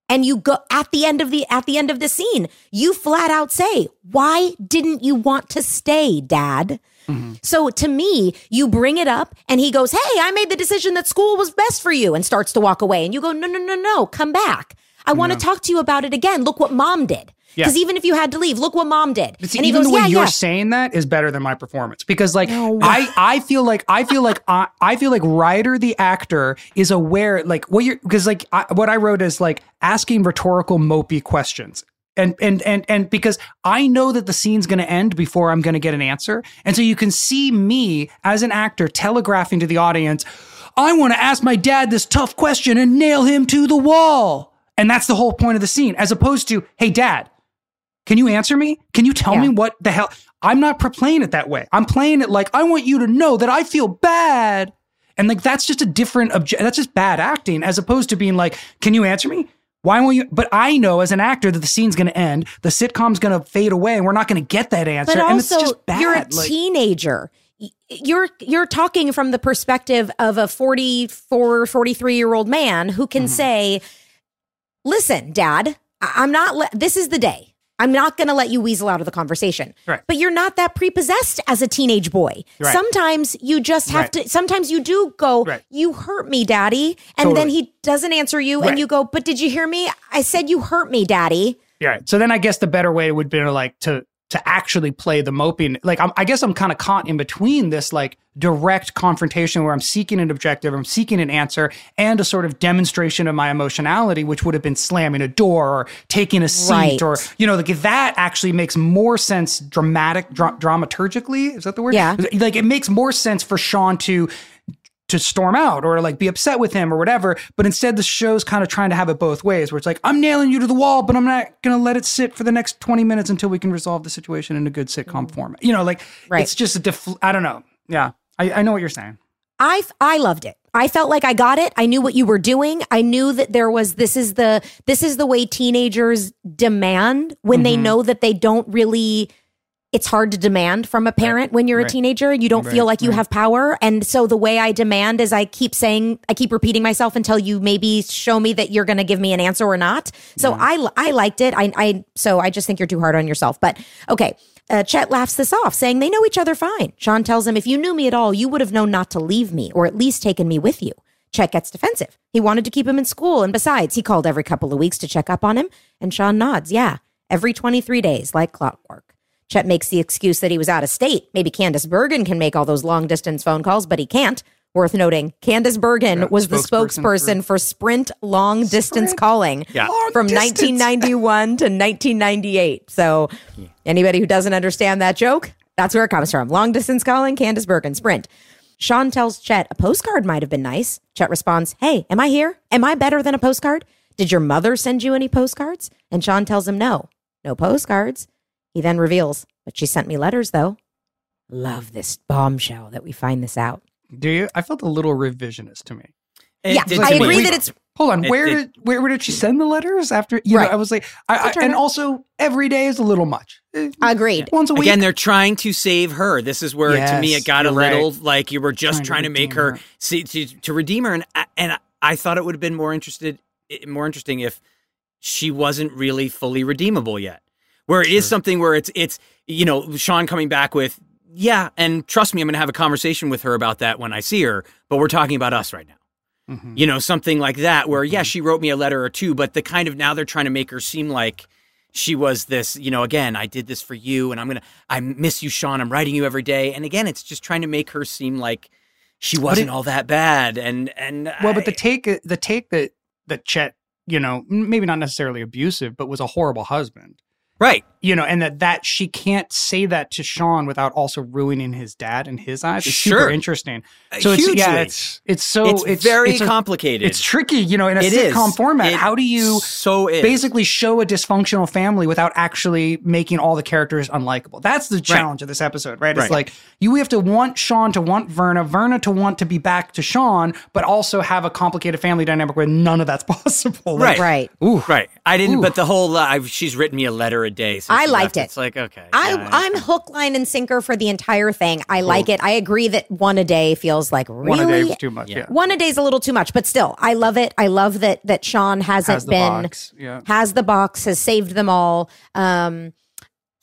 And you go at the end of the at the end of the scene, you flat out say, "Why didn't you want to stay, dad?" Mm-hmm. So to me, you bring it up and he goes, "Hey, I made the decision that school was best for you," and starts to walk away. And you go, "No, no, no, no, come back. I want to talk to you about it again. Look what mom did." Yeah. Because even if you had to leave, look what mom did. See, and even goes, the way "Yeah, you're yeah." saying that is better than my performance because, like, I I feel like I feel like I, I feel like Ryder the actor is aware, like, what you're because like I, what I wrote is like asking rhetorical mopey questions. And, and and and because I know that the scene's going to end before I'm going to get an answer, and so you can see me as an actor telegraphing to the audience, I want to ask my dad this tough question and nail him to the wall, and that's the whole point of the scene, as opposed to, hey, dad, can you answer me? Can you tell Yeah. me what the hell? I'm not playing it that way. I'm playing it like I want you to know that I feel bad. And like that's just a different object. That's just bad acting as opposed to being like, can you answer me? Why won't you? But I know as an actor that the scene's going to end, the sitcom's going to fade away, and we're not going to get that answer. But and it's also, just bad. you're a Like- teenager. You're you're talking from the perspective of a 44, 43 year old man who Mm-hmm. can say, listen, dad, I'm not, le- this is the day. I'm not going to let you weasel out of the conversation. Right. But you're not that prepossessed as a teenage boy. Right. Sometimes you just have Right. to, sometimes you do go, you hurt me, daddy. And then he doesn't answer you and you go, but did you hear me? I said you hurt me, daddy. Yeah. So then I guess the better way would be to like to to actually play the moping. Like I'm, I guess I'm kind of caught in between this like direct confrontation where I'm seeking an objective, I'm seeking an answer, and a sort of demonstration of my emotionality, which would have been slamming a door or taking a seat Right. or you know like that actually makes more sense dramatic dra- dramaturgically. Is that the word? Yeah. Like it makes more sense for Shawn to to storm out or like be upset with him or whatever. But instead, the show's kind of trying to have it both ways, where it's like, I'm nailing you to the wall, but I'm not going to let it sit for the next 20 minutes until we can resolve the situation in a good sitcom format. You know, like Right. it's just a def- I don't know. Yeah. I, I know what you're saying. I I loved it. I felt like I got it. I knew what you were doing. I knew that there was this is the this is the way teenagers demand when they Mhm. know that they don't really it's hard to demand from a parent when you're a Right. teenager. You don't feel like you right. have power. And so the way I demand is I keep saying I keep repeating myself until you maybe show me that you're going to give me an answer or not. So I I liked it. I I so I just think you're too hard on yourself. But okay. Uh, Chet laughs this off, saying they know each other fine. Shawn tells him, If you knew me at all, you would have known not to leave me or at least taken me with you. Chet gets defensive. He wanted to keep him in school, and besides, he called every couple of weeks to check up on him. And Shawn nods, Yeah, every 23 days, like clockwork. Chet makes the excuse that he was out of state. Maybe Candice Bergen can make all those long distance phone calls, but he can't. Worth noting, Candice Bergen Yeah, was the spokesperson spokesperson for Sprint long distance calling Yeah. from distance. 1991 to 1998. So, anybody who doesn't understand that joke, that's where it comes from. Long distance calling, Candice Bergen, Sprint. Shawn tells Chet a postcard might have been nice. Chet responds, Hey, am I here? Am I better than a postcard? Did your mother send you any postcards? And Shawn tells him, No, no postcards. He then reveals, But she sent me letters, though. Love this bombshell that we find this out. Do you? I felt a little revisionist to me. It yeah, did I to me. agree that it's Hold on, It- where it- did where, where did she send the letters after? You Right. know, I was like, I, I, It's a turn and also every day is a little much. Eh, agreed. Once a week. Again, they're trying to save her. This is where, to me, it got a you're right. little like you were just Trying to trying to, make her, her. see to, to redeem her, and I- and I thought it would have been more interested, eh, more interesting if she wasn't really fully redeemable yet. Where it is something where it's it's you know Shawn coming back with yeah, and trust me, I'm going to have a conversation with her about that when I see her. But we're talking about us right now. Mhm. You know, something like that, where, Mm-hmm. yeah, she wrote me a letter or two, but the kind of now they're trying to make her seem like she was this, you know, again, I did this for you and I'm going to, I miss you, Shawn. I'm writing you every day. And again, it's just trying to make her seem like she wasn't it- all that bad. And, and, Well, but the take the take that that Chet, you know, maybe not necessarily abusive, but was a horrible husband. Right. You know, and that that she can't say that to Shawn without also ruining his dad in his eyes. It's Sure. super interesting. So it's yeah, it's it's so it's, it's very it's a- complicated. It's tricky, you know, in a It is. sitcom format. It How do you so is. basically show a dysfunctional family without actually making all the characters unlikable. That's the challenge of this episode, right? It's Right. like you have to want Shawn to want Virna, Virna to want to be back to Shawn, but also have a complicated family dynamic where none of that's [laughs] possible. Like, Right. Right. Ooh. Right. I didn't, Ooh. but the whole, uh, I've, she's written me a letter a day. Since I liked left. it. It's like, okay. I, yeah, I'm hook, line, and sinker for the entire thing. I like it. I agree that one a day feels like really One a day is too much. Yeah. One a day's a little too much, but still, I love it. I love that that Shawn hasn't Has the been box. Yeah. has the box, has saved them all. Um,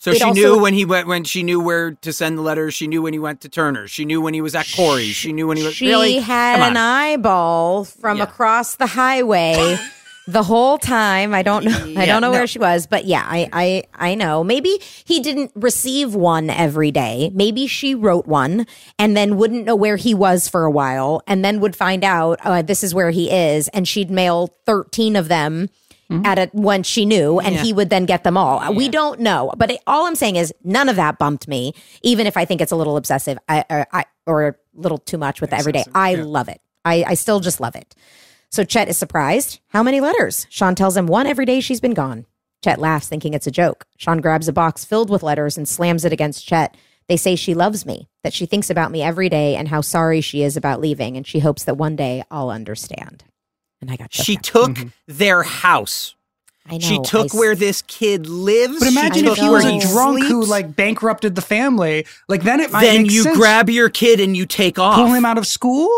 So It she also- knew when he went when she knew where to send the letters. She knew when he went to Turner. She knew when he was at Corey. She knew when he was she really had Come an on. eyeball from Yeah. across the highway. [laughs] The whole time, I don't know. [laughs] I Yeah, don't know no. where she was, but yeah, I, I, I know. Maybe he didn't receive one every day. Maybe she wrote one and then wouldn't know where he was for a while, and then would find out uh, this is where he is, and she'd mail thirteen of them at a when she knew, and Yeah. he would then get them all. We don't know, but it, all I'm saying is none of that bumped me, even if I think it's a little obsessive, I, or, I, or a little too much with the everyday. I yeah. love it. I, I still just love it. So Chet is surprised. How many letters? Shawn tells him one every day she's been gone. Chet laughs, thinking it's a joke. Shawn grabs a box filled with letters and slams it against Chet. They say she loves me, that she thinks about me every day, and how sorry she is about leaving, and she hopes that one day I'll understand. And I got She up. took mm-hmm. their house. I know. she took I s- where this kid lives. But imagine I if he was a He drunk who like bankrupted the family. Like then it might Then make you sense. grab your kid and you take off. pull him out of school.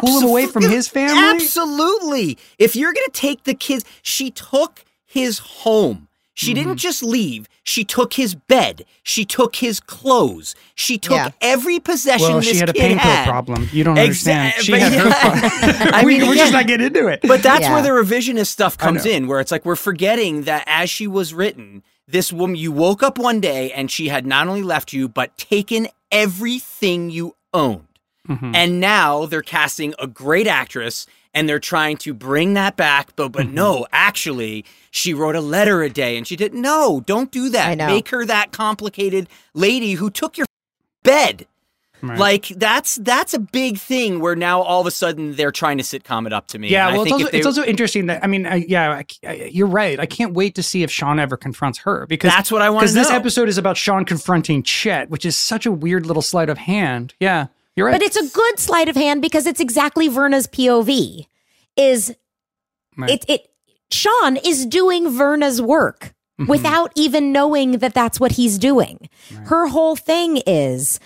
Pull him away from his family. Absolutely. If you're going to take the kids, she took his home. She Mm-hmm. didn't just leave. She took his bed. She took his clothes. She took Yeah. every possession Well, this she had a kid pain pill had. problem. You don't Exa- understand. She but had her. yeah. [laughs] problem. [laughs] I we, mean, we're just not getting into it. But that's Yeah. where the revisionist stuff comes in, where it's like we're forgetting that as she was written, this woman, you woke up one day and she had not only left you, but taken everything you owned. Mm-hmm. And now they're casting a great actress and they're trying to bring that back. But, but Mm-hmm. no, actually, she wrote a letter a day and she didn't. No, don't do that. Make her that complicated lady who took your bed. Right. Like that's that's a big thing where now all of a sudden they're trying to sitcom it up to me. Yeah, well, it's also, they- it's also interesting that I mean, I, yeah, I, I- you're right. I can't wait to see if Shawn ever confronts her because That's what I wanna Because this episode is about Shawn confronting Chet, which is such a weird little sleight of hand. Yeah, you're right. But it's a good sleight of hand because it's exactly Virna's POV. Is Right. it it Shawn is doing Virna's work Mm-hmm. without even knowing that that's what he's doing. Her whole thing is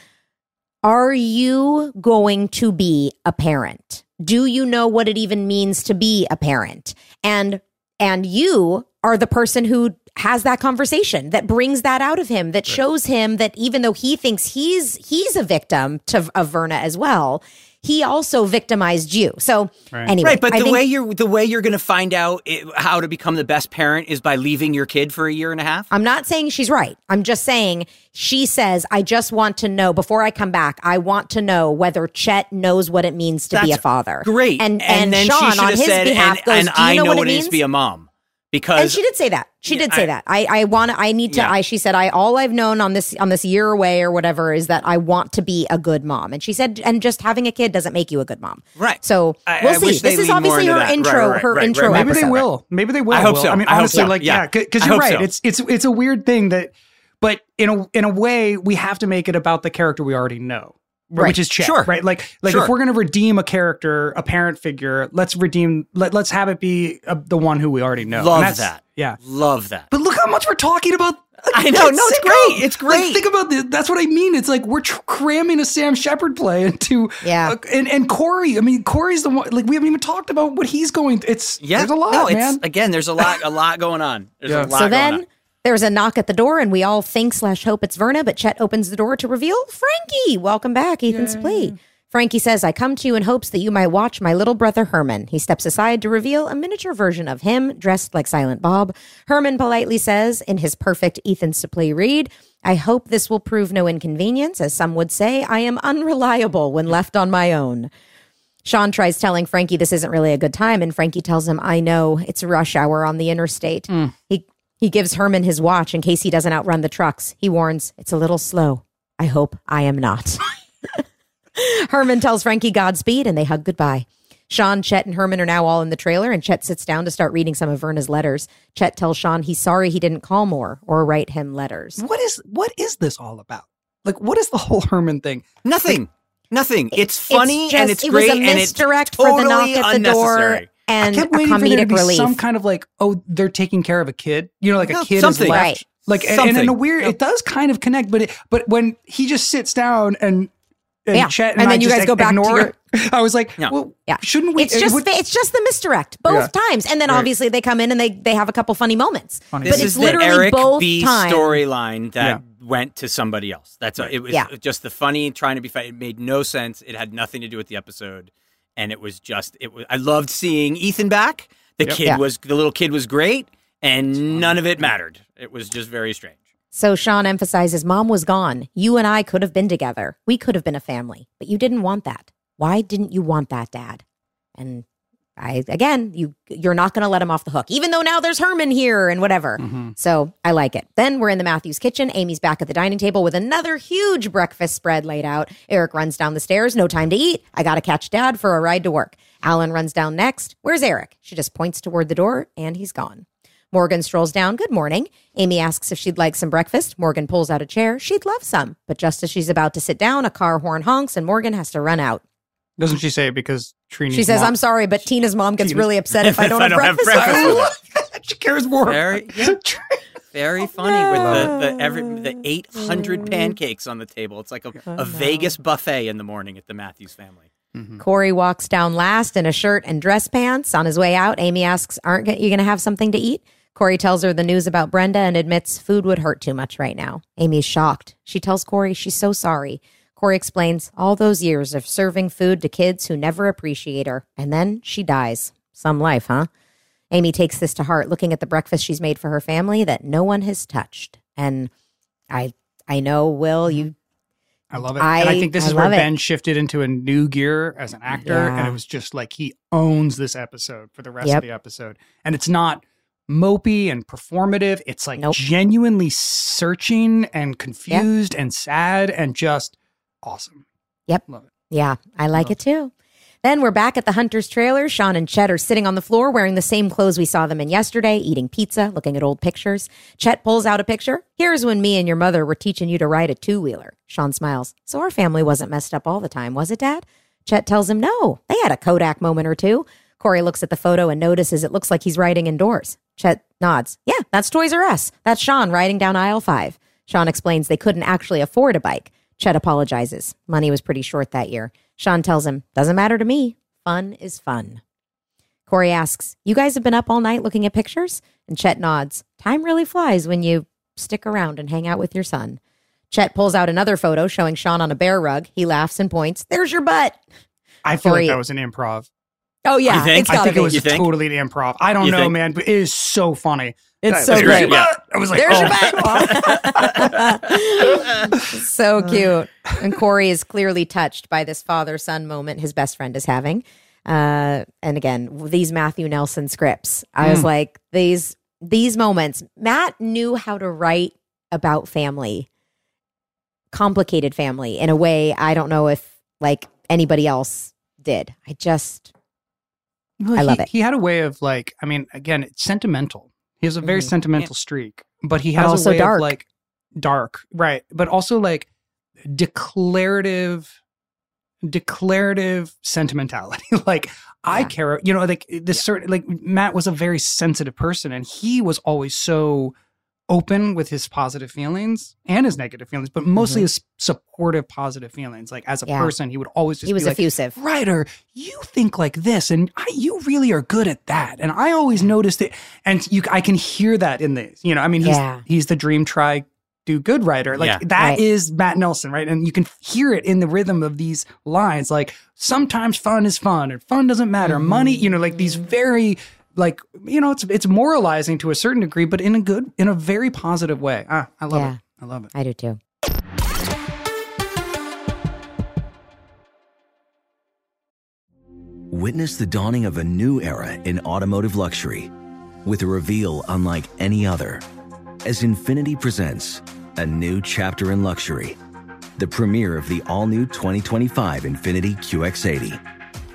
are you going to be a parent? Do you know what it even means to be a parent? And and you are the person who has that conversation that brings that out of him that shows him that even though he thinks he's he's a victim to of Virna as well, he also victimized you. So anyway, right, but I the think- way you're the way you're going to find out it, how to become the best parent is by leaving your kid for a year and a half. I'm not saying she's right. I'm just saying she says, I just want to know before I come back, I want to know whether Chet knows what it means to be a father. Great, And and, then Shawn she should on his said, behalf and, goes, and Do you I know, know what, what it it means? to be a mom because and she did say that. She Yeah, did say I- that. I I want to I need to Yeah. I she said I all I've known on this on this year away or whatever is that I want to be a good mom. And she said and just having a kid doesn't make you a good mom. Right. So I- we'll I see. This is obviously her that. Right, intro right, her right, intro right. Maybe they will. Maybe they will. I hope Will. so. I mean, I honestly, so. like Yeah. yeah, because I you're right. so. It's it's it's a weird thing that, but in a in a way, we have to make it about the character we already know. Right. Which is Chet, Sure. right? Like, like Sure. if we're going to redeem a character, a parent figure, let's redeem. Let, let's have it be uh, the one who we already know. Love that's- that. Yeah, Love that. but look how much we're talking about. a I know. No, it's sitcom. great. It's Like, great. think about this. That's what I mean. It's like we're tr- cramming a Sam Shepard play into Yeah. uh, and and Corey. I mean, Corey's the one. Like we haven't even talked about what he's going. It's Yeah, there's a lot, no, man. It's, again, there's a lot, a lot going on. There's Yeah. a lot So going then on. There's a knock at the door, and we all think slash hope it's Virna, but Chet opens the door to reveal Frankie. Welcome back, Ethan Suplee. Frankie says, I come to you in hopes that you might watch my little brother Herman. He steps aside to reveal a miniature version of him dressed like Silent Bob. Herman politely says, in his perfect Ethan Suplee read, I hope this will prove no inconvenience. As some would say, I am unreliable when left on my own. Shawn tries telling Frankie this isn't really a good time, and Frankie tells him, I know, it's rush hour on the interstate. Mm. He he gives Herman his watch in case he doesn't outrun the trucks. He warns, it's a little slow. I hope I am not. [laughs] Herman tells Frankie Godspeed and they hug goodbye. Shawn, Chet, and Herman are now all in the trailer, and Chet sits down to start reading some of Virna's letters. Chet tells Shawn he's sorry he didn't call more or write him letters. what is what is this all about? Like, what is the whole Herman thing? Nothing. Nothing. It's funny just- and it's it was great and it's totally for the knock at the door. And I kept a waiting for there to be relief. some kind of like, oh, they're taking care of a kid. You know, like No, a kid something. is left. Right. Like, and, and in a weird, it does kind of connect, but it, but when he just sits down and. And Yeah. Chet and, And I then you just guys go back to your- it. [laughs] I was like, Yeah. well, Yeah. shouldn't we? it's it just would- it's just the misdirect both times, and then Right. obviously they come in and they they have a couple funny moments. Funny. But This it's is the literally Eric both B times. storyline that Yeah. went to somebody else. That's a, it was Yeah. just the funny trying to be funny. It made no sense. It had nothing to do with the episode, and it was just it was. I loved seeing Ethan back. The kid Yeah. was the little kid was great, and none of it mattered. It was just very strange. So Shawn emphasizes, "Mom was gone. You and I could have been together. We could have been a family, but you didn't want that. Why didn't you want that, Dad?" And I again, you you're not going to let him off the hook, even though now there's Herman here and whatever. Mm-hmm. So I like it. Then we're in the Matthews kitchen. Amy's back at the dining table with another huge breakfast spread laid out. Eric runs down the stairs. No time to eat. I got to catch Dad for a ride to work. Alan runs down next. Where's Eric? She just points toward the door, and he's gone. Morgan strolls down. Good morning. Amy asks if she'd like some breakfast. Morgan pulls out a chair. She'd love some. But just as she's about to sit down, a car horn honks and Morgan has to run out. Doesn't she say because Trini? She says, I'm sorry, but Tina's mom gets really upset if I don't, [laughs] have, breakfast. breakfast. [laughs] she cares more. Very, yeah, [laughs] very funny with the the oh, every the eight hundred pancakes on the table. It's like a, oh, a Vegas buffet in the morning at the Matthews family. Mm-hmm. Corey walks down last in a shirt and dress pants. On his way out, Amy asks, Aren't you going to have something to eat? Corey tells her the news about Brenda and admits food would hurt too much right now. Amy's shocked. She tells Corey she's so sorry. Corey explains all those years of serving food to kids who never appreciate her, and then she dies. Some life, huh? Amy takes this to heart, looking at the breakfast she's made for her family that no one has touched. And I I know, Will, you I love it. I, and I think this I is where it. Ben shifted into a new gear as an actor. And it was just like he owns this episode for the rest Yep. of the episode. And it's not mopey and performative. It's like Nope. genuinely searching and confused and sad and just awesome. Yep. Love it. Yeah, I like it too. Then we're back at the Hunter's trailer. Shawn and Chet are sitting on the floor wearing the same clothes we saw them in yesterday, eating pizza, looking at old pictures. Chet pulls out a picture. Here's when me and your mother were teaching you to ride a two wheeler. Shawn smiles. So our family wasn't messed up all the time, was it, Dad? Chet tells him no. They had a Kodak moment or two. Corey looks at the photo and notices it looks like he's riding indoors. Chet nods. Yeah, that's Toys R Us. That's Shawn riding down aisle five. Shawn explains they couldn't actually afford a bike. Chet apologizes. Money was pretty short that year. Shawn tells him, Doesn't matter to me. Fun is fun. Corey asks, You guys have been up all night looking at pictures? And Chet nods. Time really flies when you stick around and hang out with your son. Chet pulls out another photo showing Shawn on a bear rug. He laughs and points. There's your butt. I feel Corey- like that was an improv. Oh, yeah. Think? It's I think be. it was You think? totally an improv. I don't You know, think? man, but it is so funny. It's so great. your butt! I was like, There's oh. your butt. [laughs] so cute. And Corey is clearly touched by this father son moment his best friend is having. Uh, and again, these Matthew Nelson scripts, I was Mm. like, these these moments. Matt knew how to write about family, complicated family, in a way I don't know if like anybody else did. I just Well, I love he, it. He had a way of like, I mean, again, it's sentimental. He has a very Mhm. sentimental streak, but he But has also a way dark. of like dark, right? But also like declarative, declarative sentimentality. [laughs] like I care, you know, like this certain, like Matt was a very sensitive person, and he was always so open with his positive feelings and his negative feelings, but mostly his supportive positive feelings. Like as a Mm-hmm. Yeah. person, he would always just he was be like, effusive. writer, you think like this, and I, you really are good at that. And I always noticed it, and you, I can hear that in this. You know, I mean, he's Yeah. he's the dream try do good writer. Like Yeah. that Right. is Matt Nelson, right? And you can hear it in the rhythm of these lines. Like sometimes fun is fun, and fun doesn't matter. Money, you know, like these very like you know, it's it's moralizing to a certain degree, but in a good, in a very positive way. Ah, I love Yeah. it. I love it. I do too. Witness the dawning of a new era in automotive luxury with a reveal unlike any other as Infiniti presents a new chapter in luxury, the premiere of the all new 2025 Infiniti QX80.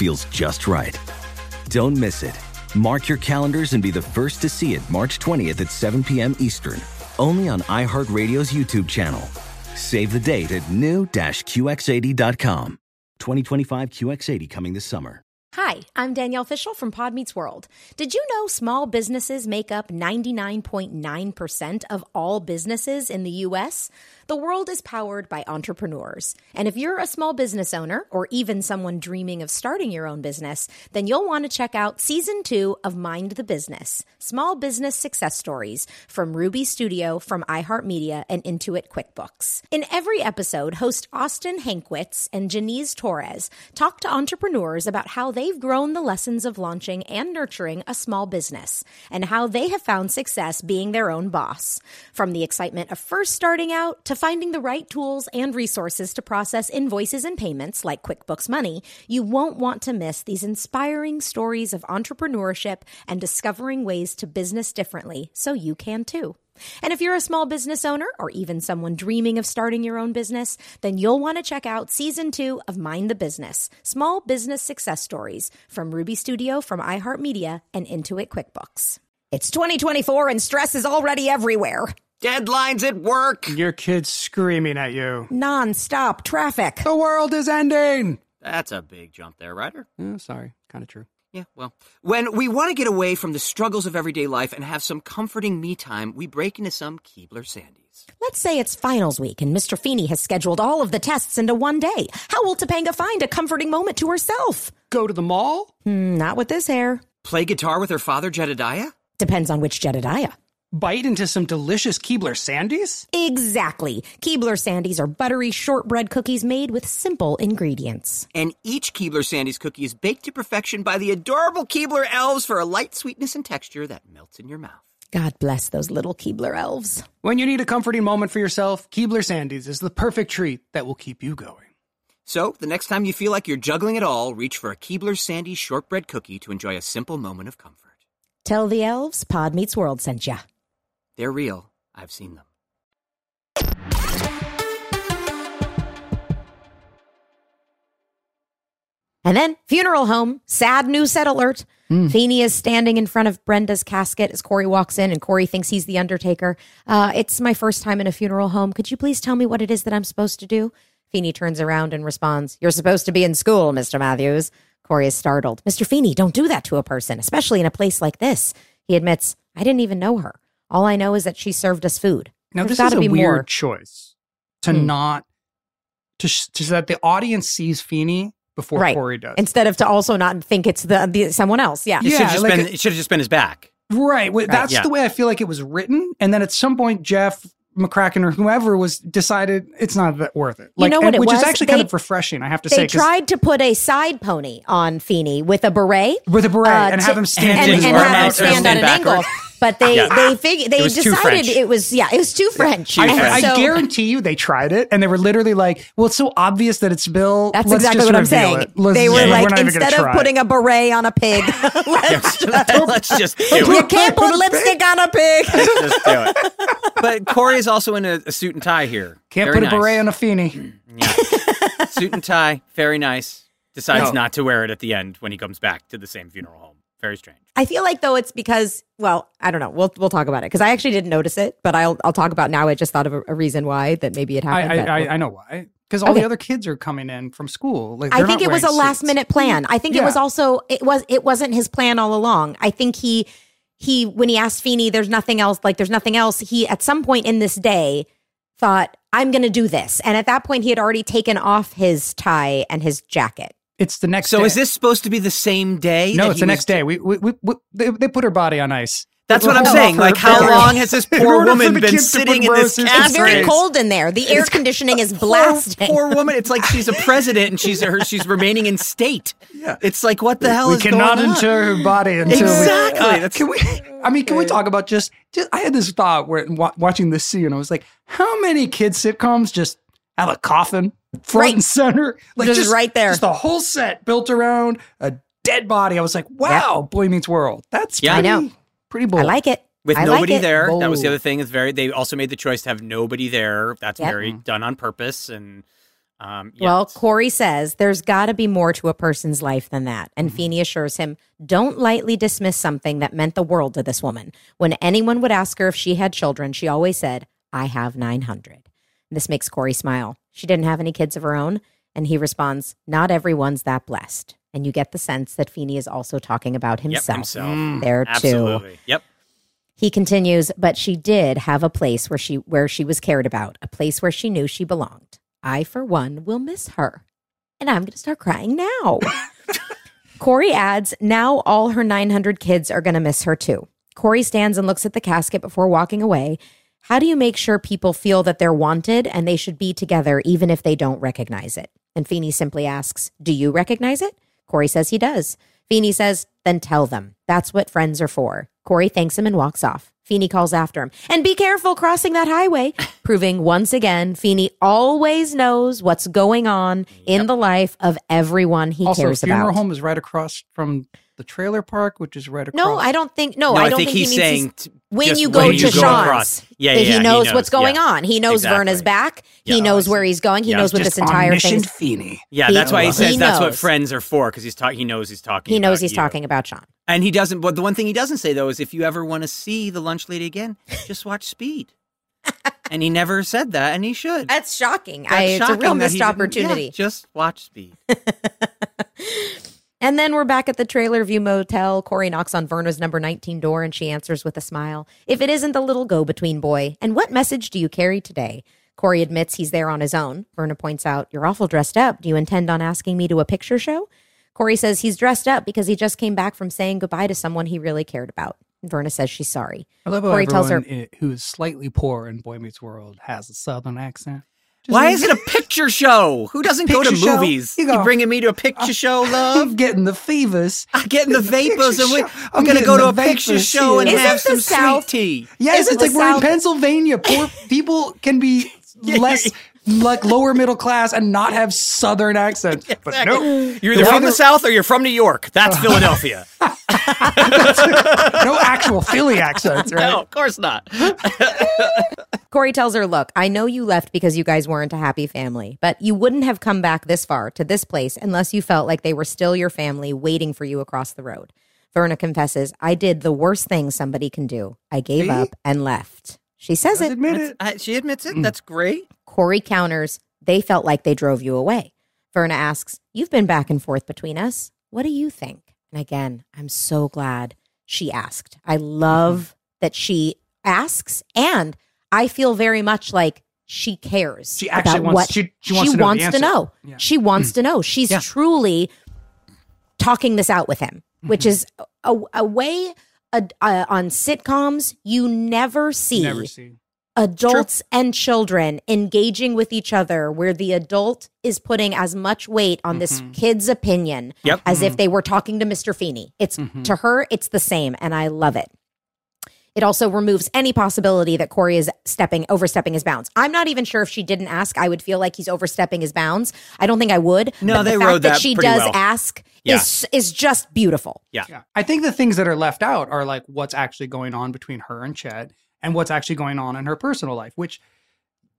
feels just right. Don't miss it. Mark your calendars and be the first to see it March 20th at 7 p.m. Eastern, only on iHeartRadio's YouTube channel. Save the date at new-QX80.com. 2025 QX80 coming this summer. Hi, I'm Danielle Fishel from Pod Meets World. Did you know small businesses make up 99.9% of all businesses in the U.S.? The world is powered by entrepreneurs. And if you're a small business owner or even someone dreaming of starting your own business, then you'll want to check out season two of Mind the Business Small Business Success Stories from Ruby Studio, from iHeartMedia, and Intuit QuickBooks. In every episode, host Austin Hankwitz and Janice Torres talk to entrepreneurs about how they've grown the lessons of launching and nurturing a small business and how they have found success being their own boss. From the excitement of first starting out to finding the right tools and resources to process invoices and payments like QuickBooks Money, you won't want to miss these inspiring stories of entrepreneurship and discovering ways to business differently so you can too. And if you're a small business owner or even someone dreaming of starting your own business, then you'll want to check out season two of Mind the Business Small Business Success Stories from Ruby Studio, from iHeartMedia, and Intuit QuickBooks. It's 2024 and stress is already everywhere. Deadlines at work. Your kid's screaming at you. Non stop traffic. The world is ending. That's a big jump there, Ryder. Oh, sorry, kind of true. Yeah, well, when we want to get away from the struggles of everyday life and have some comforting me time, we break into some Keebler Sandies. Let's say it's finals week and Mr. Feeney has scheduled all of the tests into one day. How will Topanga find a comforting moment to herself? Go to the mall? Hmm, not with this hair. Play guitar with her father, Jedediah? Depends on which Jedediah. Bite into some delicious Keebler Sandies? Exactly. Keebler Sandies are buttery shortbread cookies made with simple ingredients. And each Keebler Sandies cookie is baked to perfection by the adorable Keebler elves for a light sweetness and texture that melts in your mouth. God bless those little Keebler elves. When you need a comforting moment for yourself, Keebler Sandies is the perfect treat that will keep you going. So, the next time you feel like you're juggling it all, reach for a Keebler Sandies shortbread cookie to enjoy a simple moment of comfort. Tell the elves Pod Meets World sent ya. They're real. I've seen them. And then, funeral home, sad news set alert. Feeney is standing in front of Brenda's casket as Corey walks in, and Corey thinks he's the Undertaker. Uh, it's my first time in a funeral home. Could you please tell me what it is that I'm supposed to do? Feeney turns around and responds, You're supposed to be in school, Mr. Matthews. Corey is startled. Mr. Feeney, don't do that to a person, especially in a place like this. He admits, I didn't even know her. All I know is that she served us food. Now, There's this is gotta a be weird more. choice to Hmm. not, to, sh- to so that the audience sees Feeney before Right. Corey does. Instead of to also not think it's the, the someone else. Yeah. It should Yeah, have just, like been, a- it should have just been his back. Right. Well, That's yeah. the way I feel like it was written. And then at some point, Jeff McCracken or whoever was decided it's not that worth it. You know what and- it which was? is actually kind of refreshing, I have to say. They say. 'cause- tried to put a side pony on Feeney with a beret. with a beret uh, and to- have him stand and, in and his have him arms. stand at an angle. Backward. But they Yeah. they fig- they It decided it was yeah it was too French. Too And French. I, I so- guarantee you they tried it and they were literally like, well, it's so obvious that it's Bill. That's Let's exactly just what I'm saying. they were yeah, we're like not even gonna instead of putting a beret on a pig, [laughs] [laughs] let's, Let's just do you it. can't put lipstick on a pig. Just do it. [laughs] But Corey is also in a, a suit and tie here. Can't Very put a beret on a Feeney. Yeah. suit and tie, very nice. Decides No. not to wear it at the end when he comes back to the same funeral home. Very strange. I feel like though it's because well I don't know we'll we'll talk about it because I actually didn't notice it but I'll I'll talk about now I just thought of a, a reason why that maybe it happened. but I, we'll- I, I know why. Because all Okay. the other kids are coming in from school. Like I think it was a wearing last suits. minute plan. I think it was also it was it wasn't his plan all along. I think he he when he asked Feeney, there's nothing else like there's nothing else. He at some point in this day thought I'm going to do this, and at that point he had already taken off his tie and his jacket. It's the next. So day. is this supposed to be the same day? No, it's the next day. We, we, we, we they, they put her body on ice. That's what I'm saying. off Like, how burial. long has this [laughs] poor woman been kids to put sitting in this roses- It's very cold in there. The air [laughs] conditioning is Poor, blasting. poor woman. It's like she's a [laughs] president and she's her, she's remaining in state. Yeah. It's like what the hell we is going on? We cannot inter her body until we- Exactly. Uh, That's- can we? I mean, can we talk about just? just I had this thought where wa- watching this scene, I was like, how many kids sitcoms just have a coffin front Right. and center, like Just right there. just the whole set built around a dead body. I was like, wow, Boy Meets World. That's Yeah. I pretty, know. pretty bold. I like it. with I like nobody it. there. That was the other thing. Is very. They also made the choice to have nobody there. That's Yep. very done on purpose. And um, yeah, Well, Corey says there's got to be more to a person's life than that. Mm-hmm. And Feeney assures him, don't lightly dismiss something that meant the world to this woman. When anyone would ask her if she had children, she always said, I have 900. This makes Corey smile. She didn't have any kids of her own. And he responds, Not everyone's that blessed. And you get the sense that Feeney is also talking about yep, himself, himself. Mm. there too. Absolutely. Yep. He continues, but she did have a place where she where she was cared about, a place where she knew she belonged. I, for one, will miss her. And I'm going to start crying now. [laughs] Corey adds, now all her 900 kids are going to miss her too. Corey stands and looks at the casket before walking away. How do you make sure people feel that they're wanted and they should be together even if they don't recognize it? And Feeney simply asks, Do you recognize it? Corey says he does. Feeney says, Then tell them. That's what friends are for. Corey thanks him and walks off. Feeney calls after him. And be careful crossing that highway, [laughs] proving once again Feeney always knows what's going on in the life of everyone he also, cares funeral about. home is right across from the trailer park, which is right across. No, I don't think. No, No, I I don't think think, he's he saying he's- when you go you to go Shawn's, across. Yeah, that yeah, he he knows knows, what's going yeah. on. He knows Exactly. Virna's back. He knows where he's going. He Yeah, knows what this entire omniscient thing. Feeney. Yeah, He- that's why he he says that's what friends are for because he's talking. He knows he's talking. He knows about he's you. talking about Shawn. and he doesn't. But the one thing he doesn't say though is if you ever want to see the lunch lady again, [laughs] just watch Speed. and he never said that, and he should. That's shocking. That's I, it's a real missed opportunity. yeah, just watch Speed. [laughs] And then we're back at the Trailer View Motel. Corey knocks on Virna's number 19 door and she answers with a smile. If it isn't the little go between boy, and what message do you carry today? Corey admits he's there on his own. Virna points out, You're awful dressed up. Do you intend on asking me to a picture show? Corey says he's dressed up because he just came back from saying goodbye to someone he really cared about. Virna says she's sorry. I love how Corey tells her- i- eh, who is slightly poor in Boy Meets World has a southern accent. Just Why like- is it a picture show? Who doesn't go to show? movies? You You, bringing me to a picture uh, show, love? I'm getting the fevers. I'm getting the vapors, and we, I'm gonna go to a picture show and. Isn't have some South- sweet tea. Yes, Isn't it's like the we're in Pennsylvania. Poor [laughs] people can be less like lower middle class and not have southern accents. [laughs] But no, You're either The from the South or you're from New York. That's [laughs] Philadelphia. no actual Philly accents, right? No, of course not. [laughs] Corey tells her, Look, I know you left because you guys weren't a happy family, but you wouldn't have come back this far to this place unless you felt like they were still your family waiting for you across the road. Virna confesses, I did the worst thing somebody can do. I gave See? up and left. She says it. admit it. I- she admits Mm. it. That's great. Cory counters, They felt like they drove you away. Virna asks, You've been back and forth between us. What do you think? And again, I'm so glad she asked. I love that she asks, and I feel very much like she cares. She actually wants- what she- she wants to know the answer. know. Yeah. She wants to know. She's Yeah. truly talking this out with him, which is a, a way uh, uh, on sitcoms you never see Never see. Adults and children engaging with each other where the adult is putting as much weight on this mm-hmm. kid's opinion Yep. as if mm-hmm. they were talking to Mr. Feeney. It's mm-hmm. to her, it's the same, and I love it. It also removes any possibility that Cory is stepping overstepping his bounds. I'm not even sure if she didn't ask, I would feel like he's overstepping his bounds. I don't think I would. No, but they the fact rode that, that she does well. ask Yeah. is is just beautiful. Yeah. Yeah. I think the things that are left out are like what's actually going on between her and Chet and what's actually going on in her personal life, which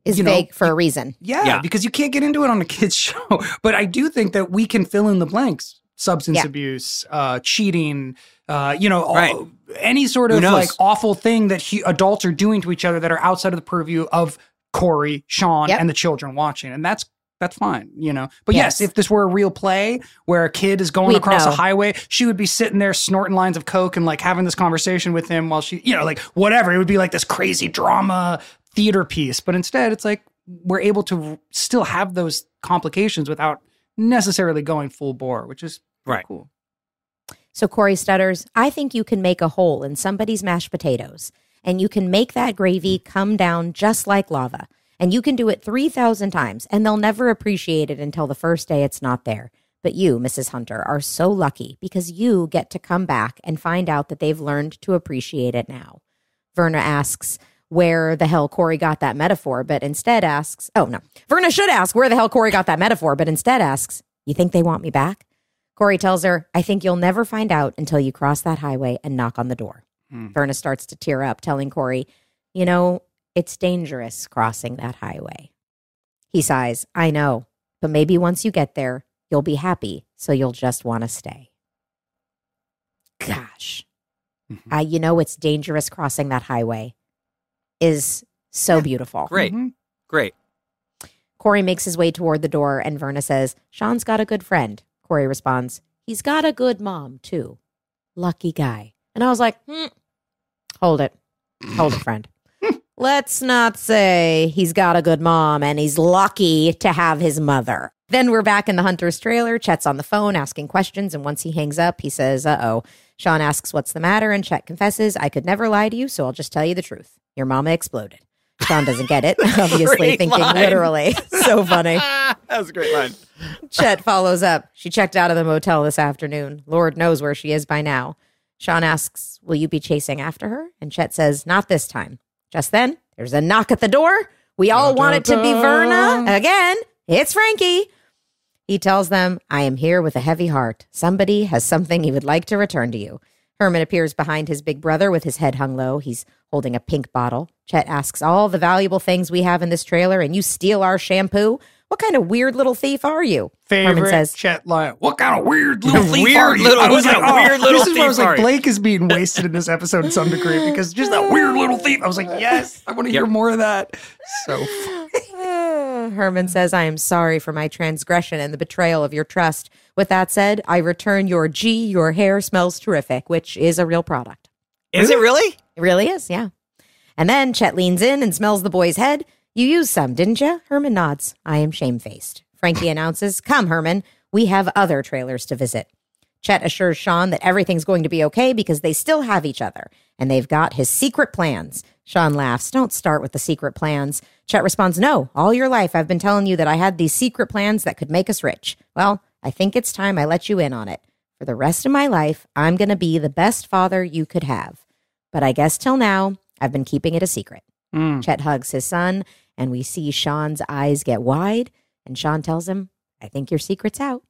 Is You know, vague for a reason. yeah, Yeah. because you can't get into it on a kid's [laughs] show. But I do think that we can fill in the blanks. Substance Yeah. abuse, uh, cheating, uh, you know, all- Right. any sort of like awful thing that he, adults are doing to each other that are outside of the purview of Cory, Shawn, Yep. and the children watching. And that's that's fine, you know. But yes, Yes. if this were a real play where a kid is going We'd across know. a highway, she would be sitting there snorting lines of coke and like having this conversation with him while she, you know, like whatever. It would be like this crazy drama theater piece. But instead, it's like we're able to still have those complications without necessarily going full bore, which is Right. cool. So Cory stutters, I think you can make a hole in somebody's mashed potatoes, and you can make that gravy mm. come down just like lava. And you can do it 3,000 times, and they'll never appreciate it until the first day it's not there. But you, Mrs. Hunter, are so lucky because you get to come back and find out that they've learned to appreciate it now. Virna asks where the hell Cory got that metaphor, but instead asks, oh no, Virna should ask where the hell Cory got that metaphor, but instead asks, you think they want me back? Cory tells her, I think you'll never find out until you cross that highway and knock on the door. Hmm. Virna starts to tear up, telling Corey, You know, it's dangerous crossing that highway. He sighs, I know, but maybe once you get there, you'll be happy, so you'll just want to stay. Gosh. Mhm. I, you know, it's dangerous crossing that highway is so beautiful. Great. Mhm. Great. Cory makes his way toward the door, and Virna says, Shawn's got a good friend. Cory responds, He's got a good mom, too. Lucky guy. And I was like, hmm, Hold it. Hold it, friend. Let's not say he's got a good mom and he's lucky to have his mother. Then we're back in the hunter's trailer. Chet's on the phone asking questions, and once he hangs up, he says, Uh oh. Shawn asks, What's the matter? And Chet confesses, I could never lie to you, so I'll just tell you the truth. Your mama exploded. Shawn doesn't get it, [laughs] [laughs] obviously thinking line. literally. [laughs] so funny. that was a great line. Chet follows up. She checked out of the motel this afternoon. Lord knows where she is by now. Shawn asks, Will you be chasing after her? And Chet says, Not this time. Just then, there's a knock at the door. We all want it to be Virna. Again, it's Frankie. He tells them, I am here with a heavy heart. Somebody has something he would like to return to you. Herman appears behind his big brother with his head hung low. He's holding a pink bottle. Chet asks all the valuable things we have in this trailer, and you steal our shampoo. What kind of weird little thief are you? Favorite Herman says, Chet line. What kind of weird little thief Weird are you? little- I was like, oh, weird little this is where I was like. Blake is being wasted in this episode to some degree [laughs] because just that weird little thief. I was like, yes, I want to hear more of that. So [laughs] funny. Herman says, I am sorry for my transgression and the betrayal of your trust. With that said, I return your Gee, your hair smells terrific, which is a real product. Is it really? It really is, yeah. And then Chet leans in and smells the boy's head. You used some, didn't you? Herman nods. I am shamefaced. Frankie announces, Come, Herman, we have other trailers to visit. Chet assures Shawn that everything's going to be okay because they still have each other and they've got his secret plans. Shawn laughs. Don't start with the secret plans. Chet responds, No, all your life I've been telling you that I had these secret plans that could make us rich. Well, I think it's time I let you in on it. For the rest of my life, I'm going to be the best father you could have. But I guess till now, I've been keeping it a secret. Mm. Chet hugs his son, and we see Shawn's eyes get wide. And Shawn tells him, I think your secret's out.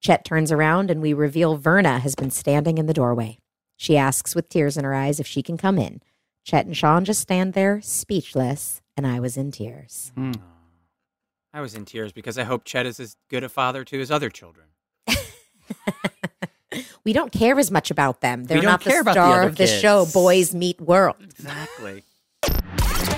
Chet turns around, and we reveal Virna has been standing in the doorway. She asks with tears in her eyes if she can come in. Chet and Shawn just stand there, speechless, and I was in tears. Hmm. I was in tears because I hope Chet is as good a father to his other children. [laughs] We don't care as much about them. They're not the about the star of the show, Boys Meet World. Exactly. [laughs]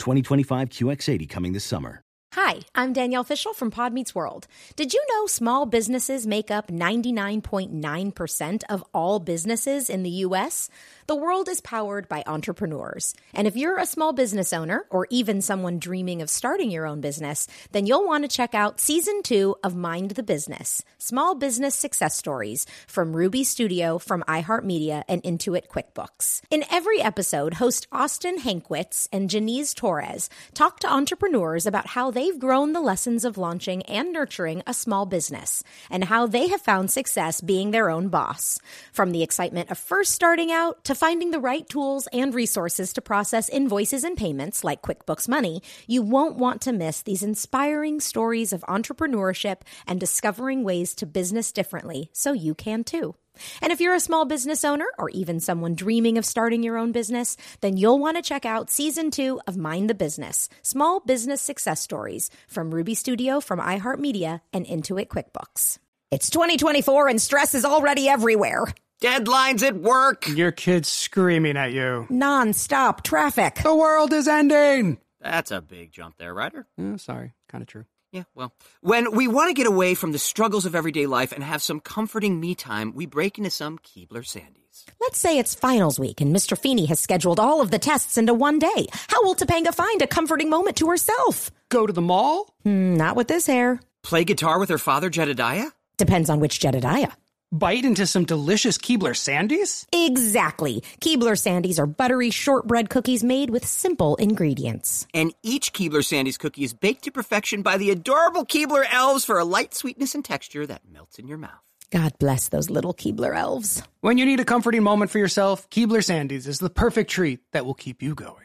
2025 QX80 coming this summer. Hi, I'm Danielle Fishel from Pod Meets World. Did you know small businesses make up 99.9% of all businesses in the U.S.? The world is powered by entrepreneurs. And if you're a small business owner or even someone dreaming of starting your own business, then you'll want to check out season two of Mind the Business Small Business Success Stories from Ruby Studio, from iHeartMedia, and Intuit QuickBooks. In every episode, host Austin Hankwitz and Janice Torres talk to entrepreneurs about how they've grown the lessons of launching and nurturing a small business and how they have found success being their own boss. From the excitement of first starting out to finding the right tools and resources to process invoices and payments like QuickBooks Money, you won't want to miss these inspiring stories of entrepreneurship and discovering ways to business differently so you can too. And if you're a small business owner or even someone dreaming of starting your own business, then you'll want to check out season two of Mind the Business Small Business Success Stories from Ruby Studio, from iHeartMedia, and Intuit QuickBooks. It's 2024 and stress is already everywhere. Deadlines at work. Your kid's screaming at you. Non stop traffic. The world is ending. That's a big jump there, Ryder. Oh, sorry, kind of true. Yeah, well, when we want to get away from the struggles of everyday life and have some comforting me time, we break into some Keebler Sandies. Let's say it's finals week and Mr. Feeney has scheduled all of the tests into one day. How will Topanga find a comforting moment to herself? Go to the mall? Hmm, not with this hair. Play guitar with her father, Jedediah? Depends on which Jedediah. Bite into some delicious Keebler Sandies? Exactly. Keebler Sandies are buttery shortbread cookies made with simple ingredients. And each Keebler Sandies cookie is baked to perfection by the adorable Keebler elves for a light sweetness and texture that melts in your mouth. God bless those little Keebler elves. When you need a comforting moment for yourself, Keebler Sandies is the perfect treat that will keep you going.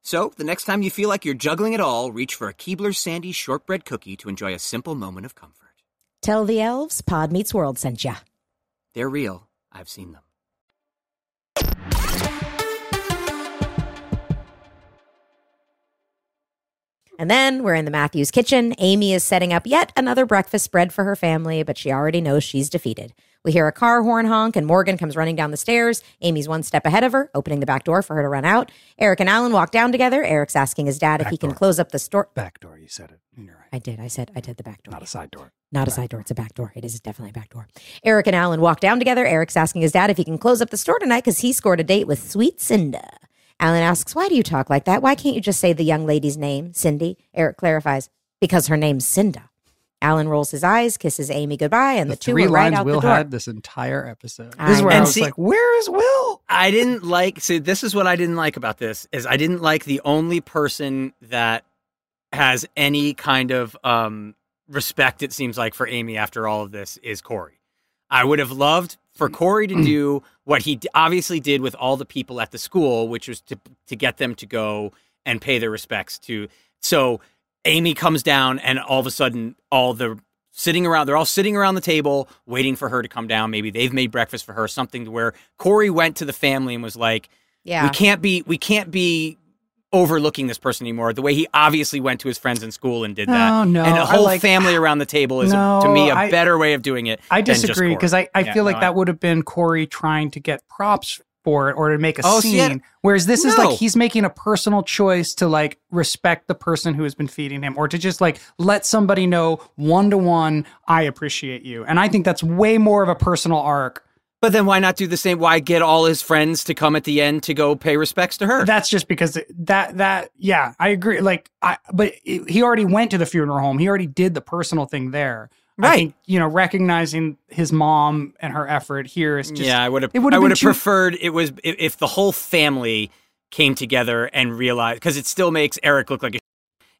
So, the next time you feel like you're juggling it all, reach for a Keebler Sandies shortbread cookie to enjoy a simple moment of comfort. Tell the elves Pod Meets World sent ya. They're real, I've seen them. And then we're in the Matthews kitchen. Amy is setting up yet another breakfast spread for her family, but she already knows she's defeated. We hear a car horn honk, and Morgan comes running down the stairs. Amy's one step ahead of her, opening the back door for her to run out. Eric and Alan walk down together. Eric's asking his dad if Back he can close up the store. Back door, you said it. You're right. I did. I said I did the back door. Not a side door. Not a side door. It's a back door. It is definitely a back door. Eric and Alan walk down together. Eric's asking his dad if he can close up the store tonight because he scored a date with sweet Cinda. Alan asks, Why do you talk like that? Why can't you just say the young lady's name, Cindy? Eric clarifies, Because her name's Cinda. Alan rolls his eyes, kisses Amy goodbye, and the, the two three are right lines out Will the door. had this entire episode. I This is where know. I was see- like, "Where is Will?" I didn't like. See, this is what I didn't like about this is I didn't like the only person that has any kind of um, respect. It seems like for Amy after all of this is Cory. I would have loved for Cory to do what he obviously did with all the people at the school, which was to to get them to go and pay their respects to. So Amy comes down, and all of a sudden, all the sitting around, they're all sitting around the table waiting for her to come down. Maybe they've made breakfast for her, something to where Cory went to the family and was like, Yeah. "We can't be, we can't be." Overlooking this person anymore, the way he obviously went to his friends in school and did that, Oh, no, and a whole like- family around the table is No, to me a I- better way of doing it. I disagree because I, I Yeah, feel like no, that would have been Cory trying to get props for it or to make a Oh, scene. I- Whereas this is like he's making a personal choice to like respect the person who has been feeding him or to just like let somebody know one to one, I appreciate you. And I think that's way more of a personal arc. But then why not do the same? Why get all his friends to come at the end to go pay respects to her? That's just because that that yeah, I agree. Like I, but it- he already went to the funeral home. He already did the personal thing there. I Right. think, you know, recognizing his mom and her effort here is just yeah, I would have. I would have too- preferred it was if, if the whole family came together and realized because it still makes Eric look like a.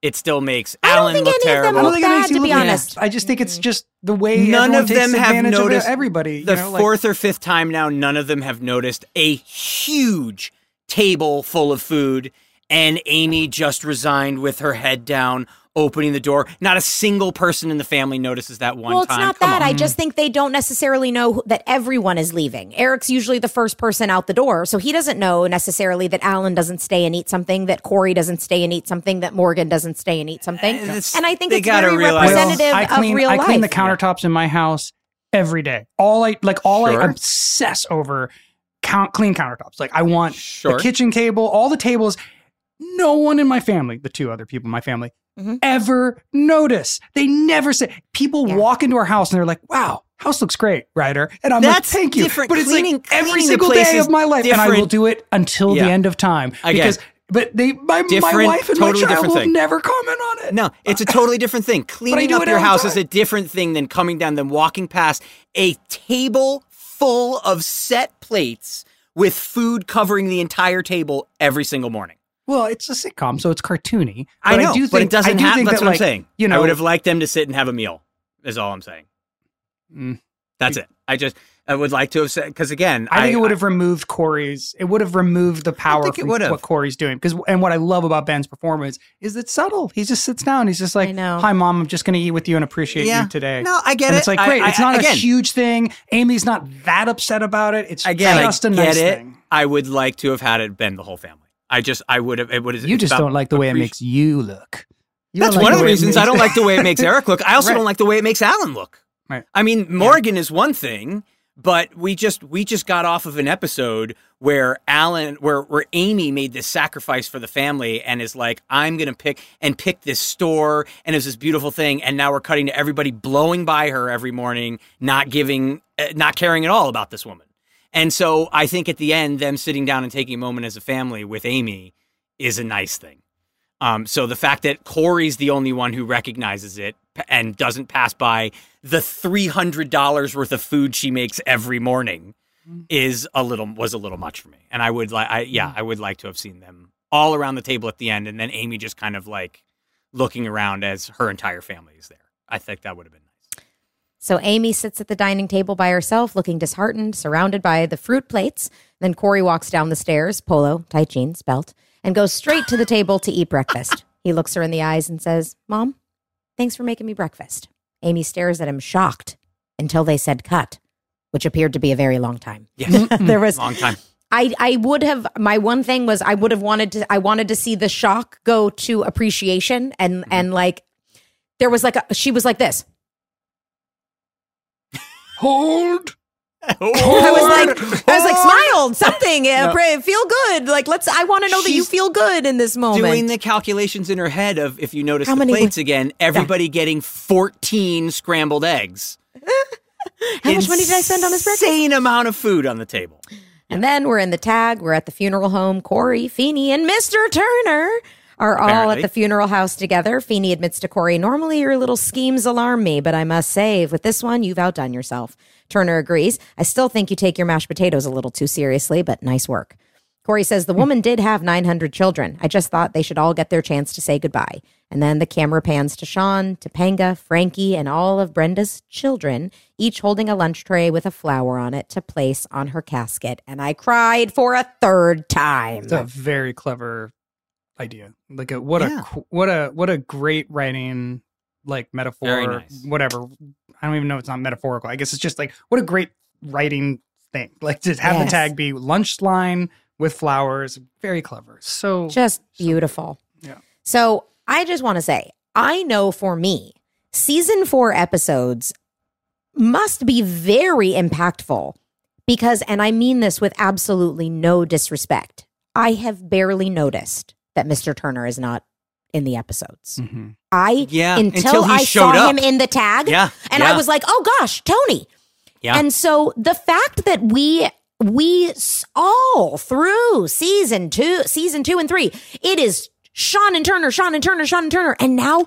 It still makes I don't Alan think look any of them terrible. I don't look think it makes bad, you to be look- honest. I just think it's just the way None everyone of takes them have noticed everybody. The you know, like- fourth or fifth time now, none of them have noticed a huge table full of food, and Amy just resigned with her head down, opening the door. Not a single person in the family notices that one well, it's time. not Come that. on. I just think they don't necessarily know that everyone is leaving. Eric's usually the first person out the door, so he doesn't know necessarily that Alan doesn't stay and eat something, that Corey doesn't stay and eat something, that Morgan doesn't stay and eat something. Uh, and I think they it's gotta very realize- representative I clean, of real life. I life. clean the countertops in my house every day. All I like, all Sure. I obsess over count clean countertops. Like I want Sure. the kitchen table, all the tables. No one in my family, the two other people in my family, Mhm. ever notice. They never say. People Yeah. walk into our house and they're like, "Wow, house looks great, Ryder," and I'm That's like, "Thank you." different. But it's Cleaning- like every single day of my life, and I will do it until Yeah. the end of time because. But they, my, my wife and totally my child different will thing. never comment on it. No, it's a totally different thing. [laughs] Cleaning up your house time. is a different thing than coming down, than walking past a table full of set plates with food covering the entire table every single morning. Well, it's a sitcom, so it's cartoony. I But know, do but think, it doesn't I do have. That's that, what like, I'm saying. You know, I would have liked them to sit and have a meal. Is all I'm saying. Mm. That's it. I just I would like to have said because again, I think it would have removed Cory's. It would have removed the power think it from would have. what Cory's doing. Because and what I love about Ben's performance is it's subtle. He just sits down. He's just like, know. "Hi, mom. I'm just going to eat with you and appreciate Yeah. you today." No, I get and it. It's like great. I- it's not again- a huge thing. Amy's not that upset about it. It's again. just I a get nice it. thing. I would like to have had it been the whole family. I just I would have. It would. You just don't like the way it makes you look. You That's [laughs] like one of the reasons I don't like the way it makes Eric look. I also Right. don't like the way it makes Alan look. Right. I mean, Morgan is one thing, but we just we just got off of an episode where Alan where where Amy made this sacrifice for the family and is like, I'm gonna pick and pick this store and it's this beautiful thing, and now we're cutting to everybody blowing by her every morning, not giving, uh, not caring at all about this woman. And so I think at the end, them sitting down and taking a moment as a family with Amy is a nice thing. Um, so the fact that Cory's the only one who recognizes it and doesn't pass by the three hundred dollars worth of food she makes every morning is a little was a little much for me. And I would like, I yeah, I would like to have seen them all around the table at the end, and then Amy just kind of like looking around as her entire family is there. I think that would have been. So Amy sits at the dining table by herself, looking disheartened, surrounded by the fruit plates. Then Cory walks down the stairs, polo, tight jeans, belt, and goes straight to the table to eat breakfast. He looks her in the eyes and says, Mom, thanks for making me breakfast. Amy stares at him, shocked, until they said cut. which appeared to be a very long time. Yes. [laughs] Mm-hmm. there was a Long time. I I would have my one thing was I would have wanted to I wanted to see the shock go to appreciation and mm-hmm. and like there was like a she was like this. [laughs] Hold. I was like I was like smile something uh, pray, feel good like let's I want to know that you feel good in this moment. Doing the calculations in her head of if you notice How the many plates again, everybody getting 14 scrambled eggs. [laughs] How much money did I spend on this breakfast? Insane amount of food on the table. And then we're in the tag. We're at the funeral home. Cory, Feeney, and Mr. Turner are all at the funeral house together. Feeney admits to Cory, normally your little schemes alarm me, but I must say, with this one, you've outdone yourself. Turner agrees. I still think you take your mashed potatoes a little too seriously, but nice work. Cory says the woman did have 900 children. I just thought they should all get their chance to say goodbye. And then the camera pans to Shawn, Topanga, Frankie, and all of Brenda's children, each holding a lunch tray with a flower on it to place on her casket. And I cried for a third time. It's a very clever idea. Like a, what Yeah. a what a what a great writing like metaphor. Very nice. Whatever. I don't even know. if It's not metaphorical. I guess it's just like what a great writing thing. Like to have Yes. the tag be lunch line with flowers. Very clever. So Just beautiful. Yeah. So I just want to say, I know for me, season four episodes must be very impactful because, and I mean this with absolutely no disrespect, I have barely noticed that Mr. Turner is not in the episodes. Mhm. I Yeah, until, until he I showed saw up. him in the tag, Yeah, and yeah. I was like, "Oh gosh, Tony!" Yeah. And so the fact that we we s- all through season two, season two and three, it is Shawn and Turner, Shawn and Turner, Shawn and Turner, and now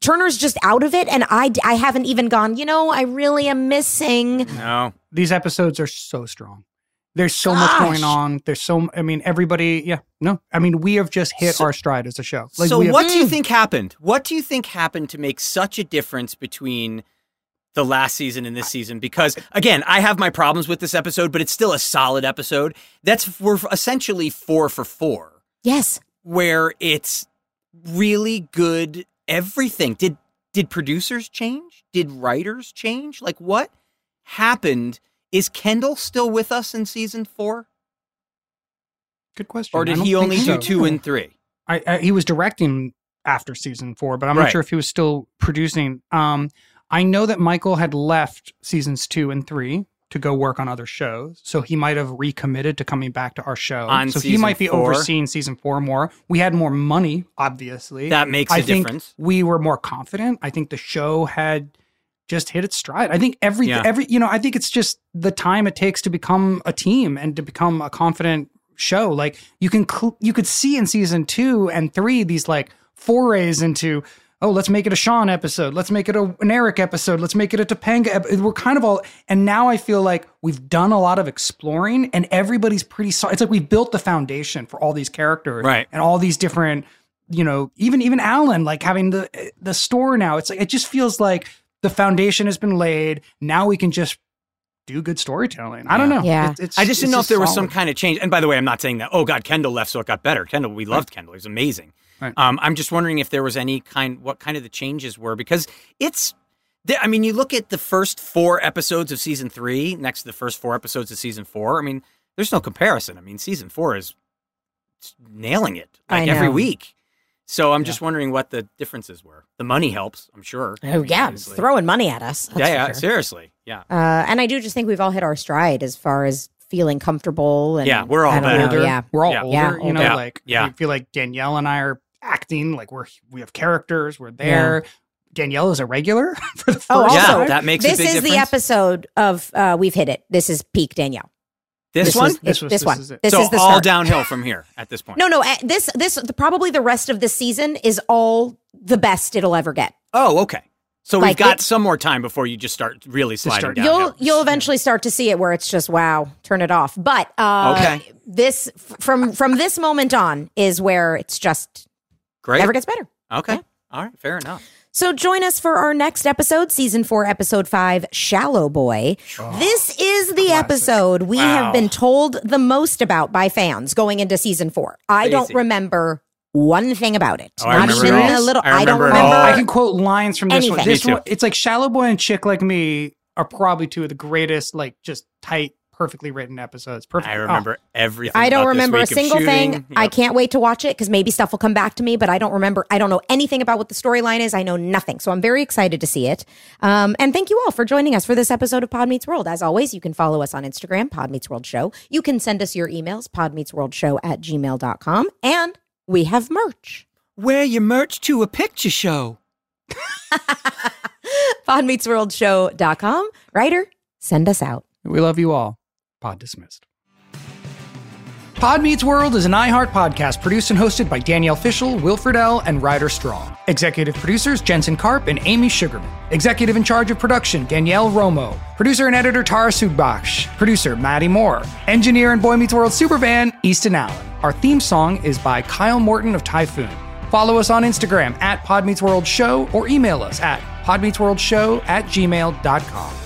Turner's just out of it, and I I haven't even gone. You know, I really am missing. No. these episodes are so strong. There's so much going on. There's so I mean everybody. Yeah. No. I mean we have just hit So- our stride as a show. so have- what do you hmm. think happened? What do you think happened to make such a difference between the last season and this season? Because again, I have my problems with this episode, but it's still a solid episode. That's we're essentially four for four, Yes, where it's really good everything. Did did producers change? Did writers change? Like what happened? Is Kendall still with us in season four? Good question. Or did he think only so. do two and three? I, I he was directing after season four, but I'm not sure if he was still producing. Um, I know that Michael had left seasons two and three to go work on other shows, so he might have recommitted to coming back to our show. On so he might be four? overseeing season four more. We had more money, obviously. That makes a I think difference. we were more confident. I think the show had just hit its stride. I think every Yeah. every you know, I think it's just the time it takes to become a team and to become a confident show. Like you can cl- you could see in season 2 and 3 these like forays into oh, let's make it a Shawn episode. Let's make it a, an Eric episode. Let's make it a Topanga. ep- We're kind of all, and now I feel like we've done a lot of exploring, and everybody's pretty. So, it's like we've built the foundation for all these characters, Right. And all these different, you know, even even Alan, like having the the store now. It's like it just feels like the foundation has been laid. Now we can just do good storytelling. I don't know. Yeah. It's- it's- I just didn't know if there was some kind of change. And by the way, I'm not saying that. Oh God, Kendall left, so it got better. Kendall, we loved Kendall. He was amazing. Right. Um, I'm just wondering if there was any kind, what kind of the changes were because it's. I mean, you look at the first four episodes of season three next to the first four episodes of season four. I mean, there's no comparison. I mean, season four is nailing it like every week. So I'm just wondering what the differences were. The money helps, I'm sure. oh yeah, Obviously. throwing money at us. yeah, yeah, sure. seriously, yeah. Uh, and I do just think we've all hit our stride as far as feeling comfortable. And Yeah, we're all better. know, older. Yeah. We're all Yeah. older. Yeah, you know, older. like Yeah. I feel like Danielle and I are acting like we're we have characters. We're there. Danielle is a regular [laughs] for the first Oh, also, Yeah, that makes a this big is the episode of uh, we've hit it. This is peak Danielle. This, This one, was- This was- this this one. is it. This so is the all start. downhill from here at this point. No, no. This, this, the, probably the rest of this season is all the best it'll ever get. Oh, okay. So we've got it- some more time before you just start really sliding start- downhill. You'll, you'll eventually start to see it where it's just wow, turn it off. But uh, Okay. this from from this moment on is where it's just Great. never gets better. okay. Yeah. All right. Fair enough. So join us for our next episode, season four, episode five, Shallow Boy. Oh, this is the episode we Wow. have been told the most about by fans going into season four. I don't remember one thing about it. Oh, I Not remember even it a little. I I, don't remember it all. remember. I can quote lines from this one. Anything. This one, it's like Shallow Boy and Chick Like Me are probably two of the greatest, like just tight, perfectly written episodes. Perfect. I oh, remember everything. I don't about remember a week of single thing. shooting. I can't wait to watch it because maybe stuff will come back to me, but I don't remember. I don't know anything about what the storyline is. I know nothing. So I'm very excited to see it. Um, and thank you all for joining us for this episode of Pod Meets World. As always, you can follow us on Instagram, Pod Meets World Show. You can send us your emails, podmeetsworldshow at gmail.com. And we have merch. Wear your merch to a picture show. [laughs] podmeetsworldshow.com. Ryder, send us out. We love you all. Pod dismissed. Pod Meets World is an iHeart podcast produced and hosted by Danielle Fishel, Will Friedle, and Ryder Strong. Executive producers Jensen Karp and Amy Sugarman. Executive in charge of production Danielle Romo. Producer and editor Tara Sudbach. Producer Maddie Moore. Engineer and Boy Meets World Superband Easton Allen. Our theme song is by Kyle Morton of Typhoon. Follow us on Instagram at Pod Meets World Show or email us at podmeetsworldshow at gmail.com.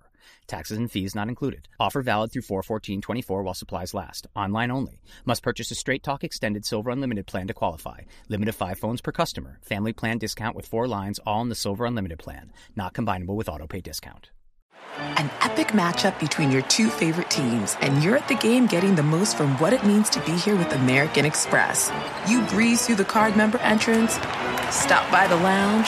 Taxes and fees not included. Offer valid through 41424 while supplies last. Online only. Must purchase a Straight Talk Extended Silver Unlimited plan to qualify. Limit of 5 phones per customer. Family plan discount with 4 lines all in the Silver Unlimited plan. Not combinable with autopay discount. An epic matchup between your two favorite teams, and you're at the game getting the most from what it means to be here with American Express. You breeze through the card member entrance, stop by the lounge.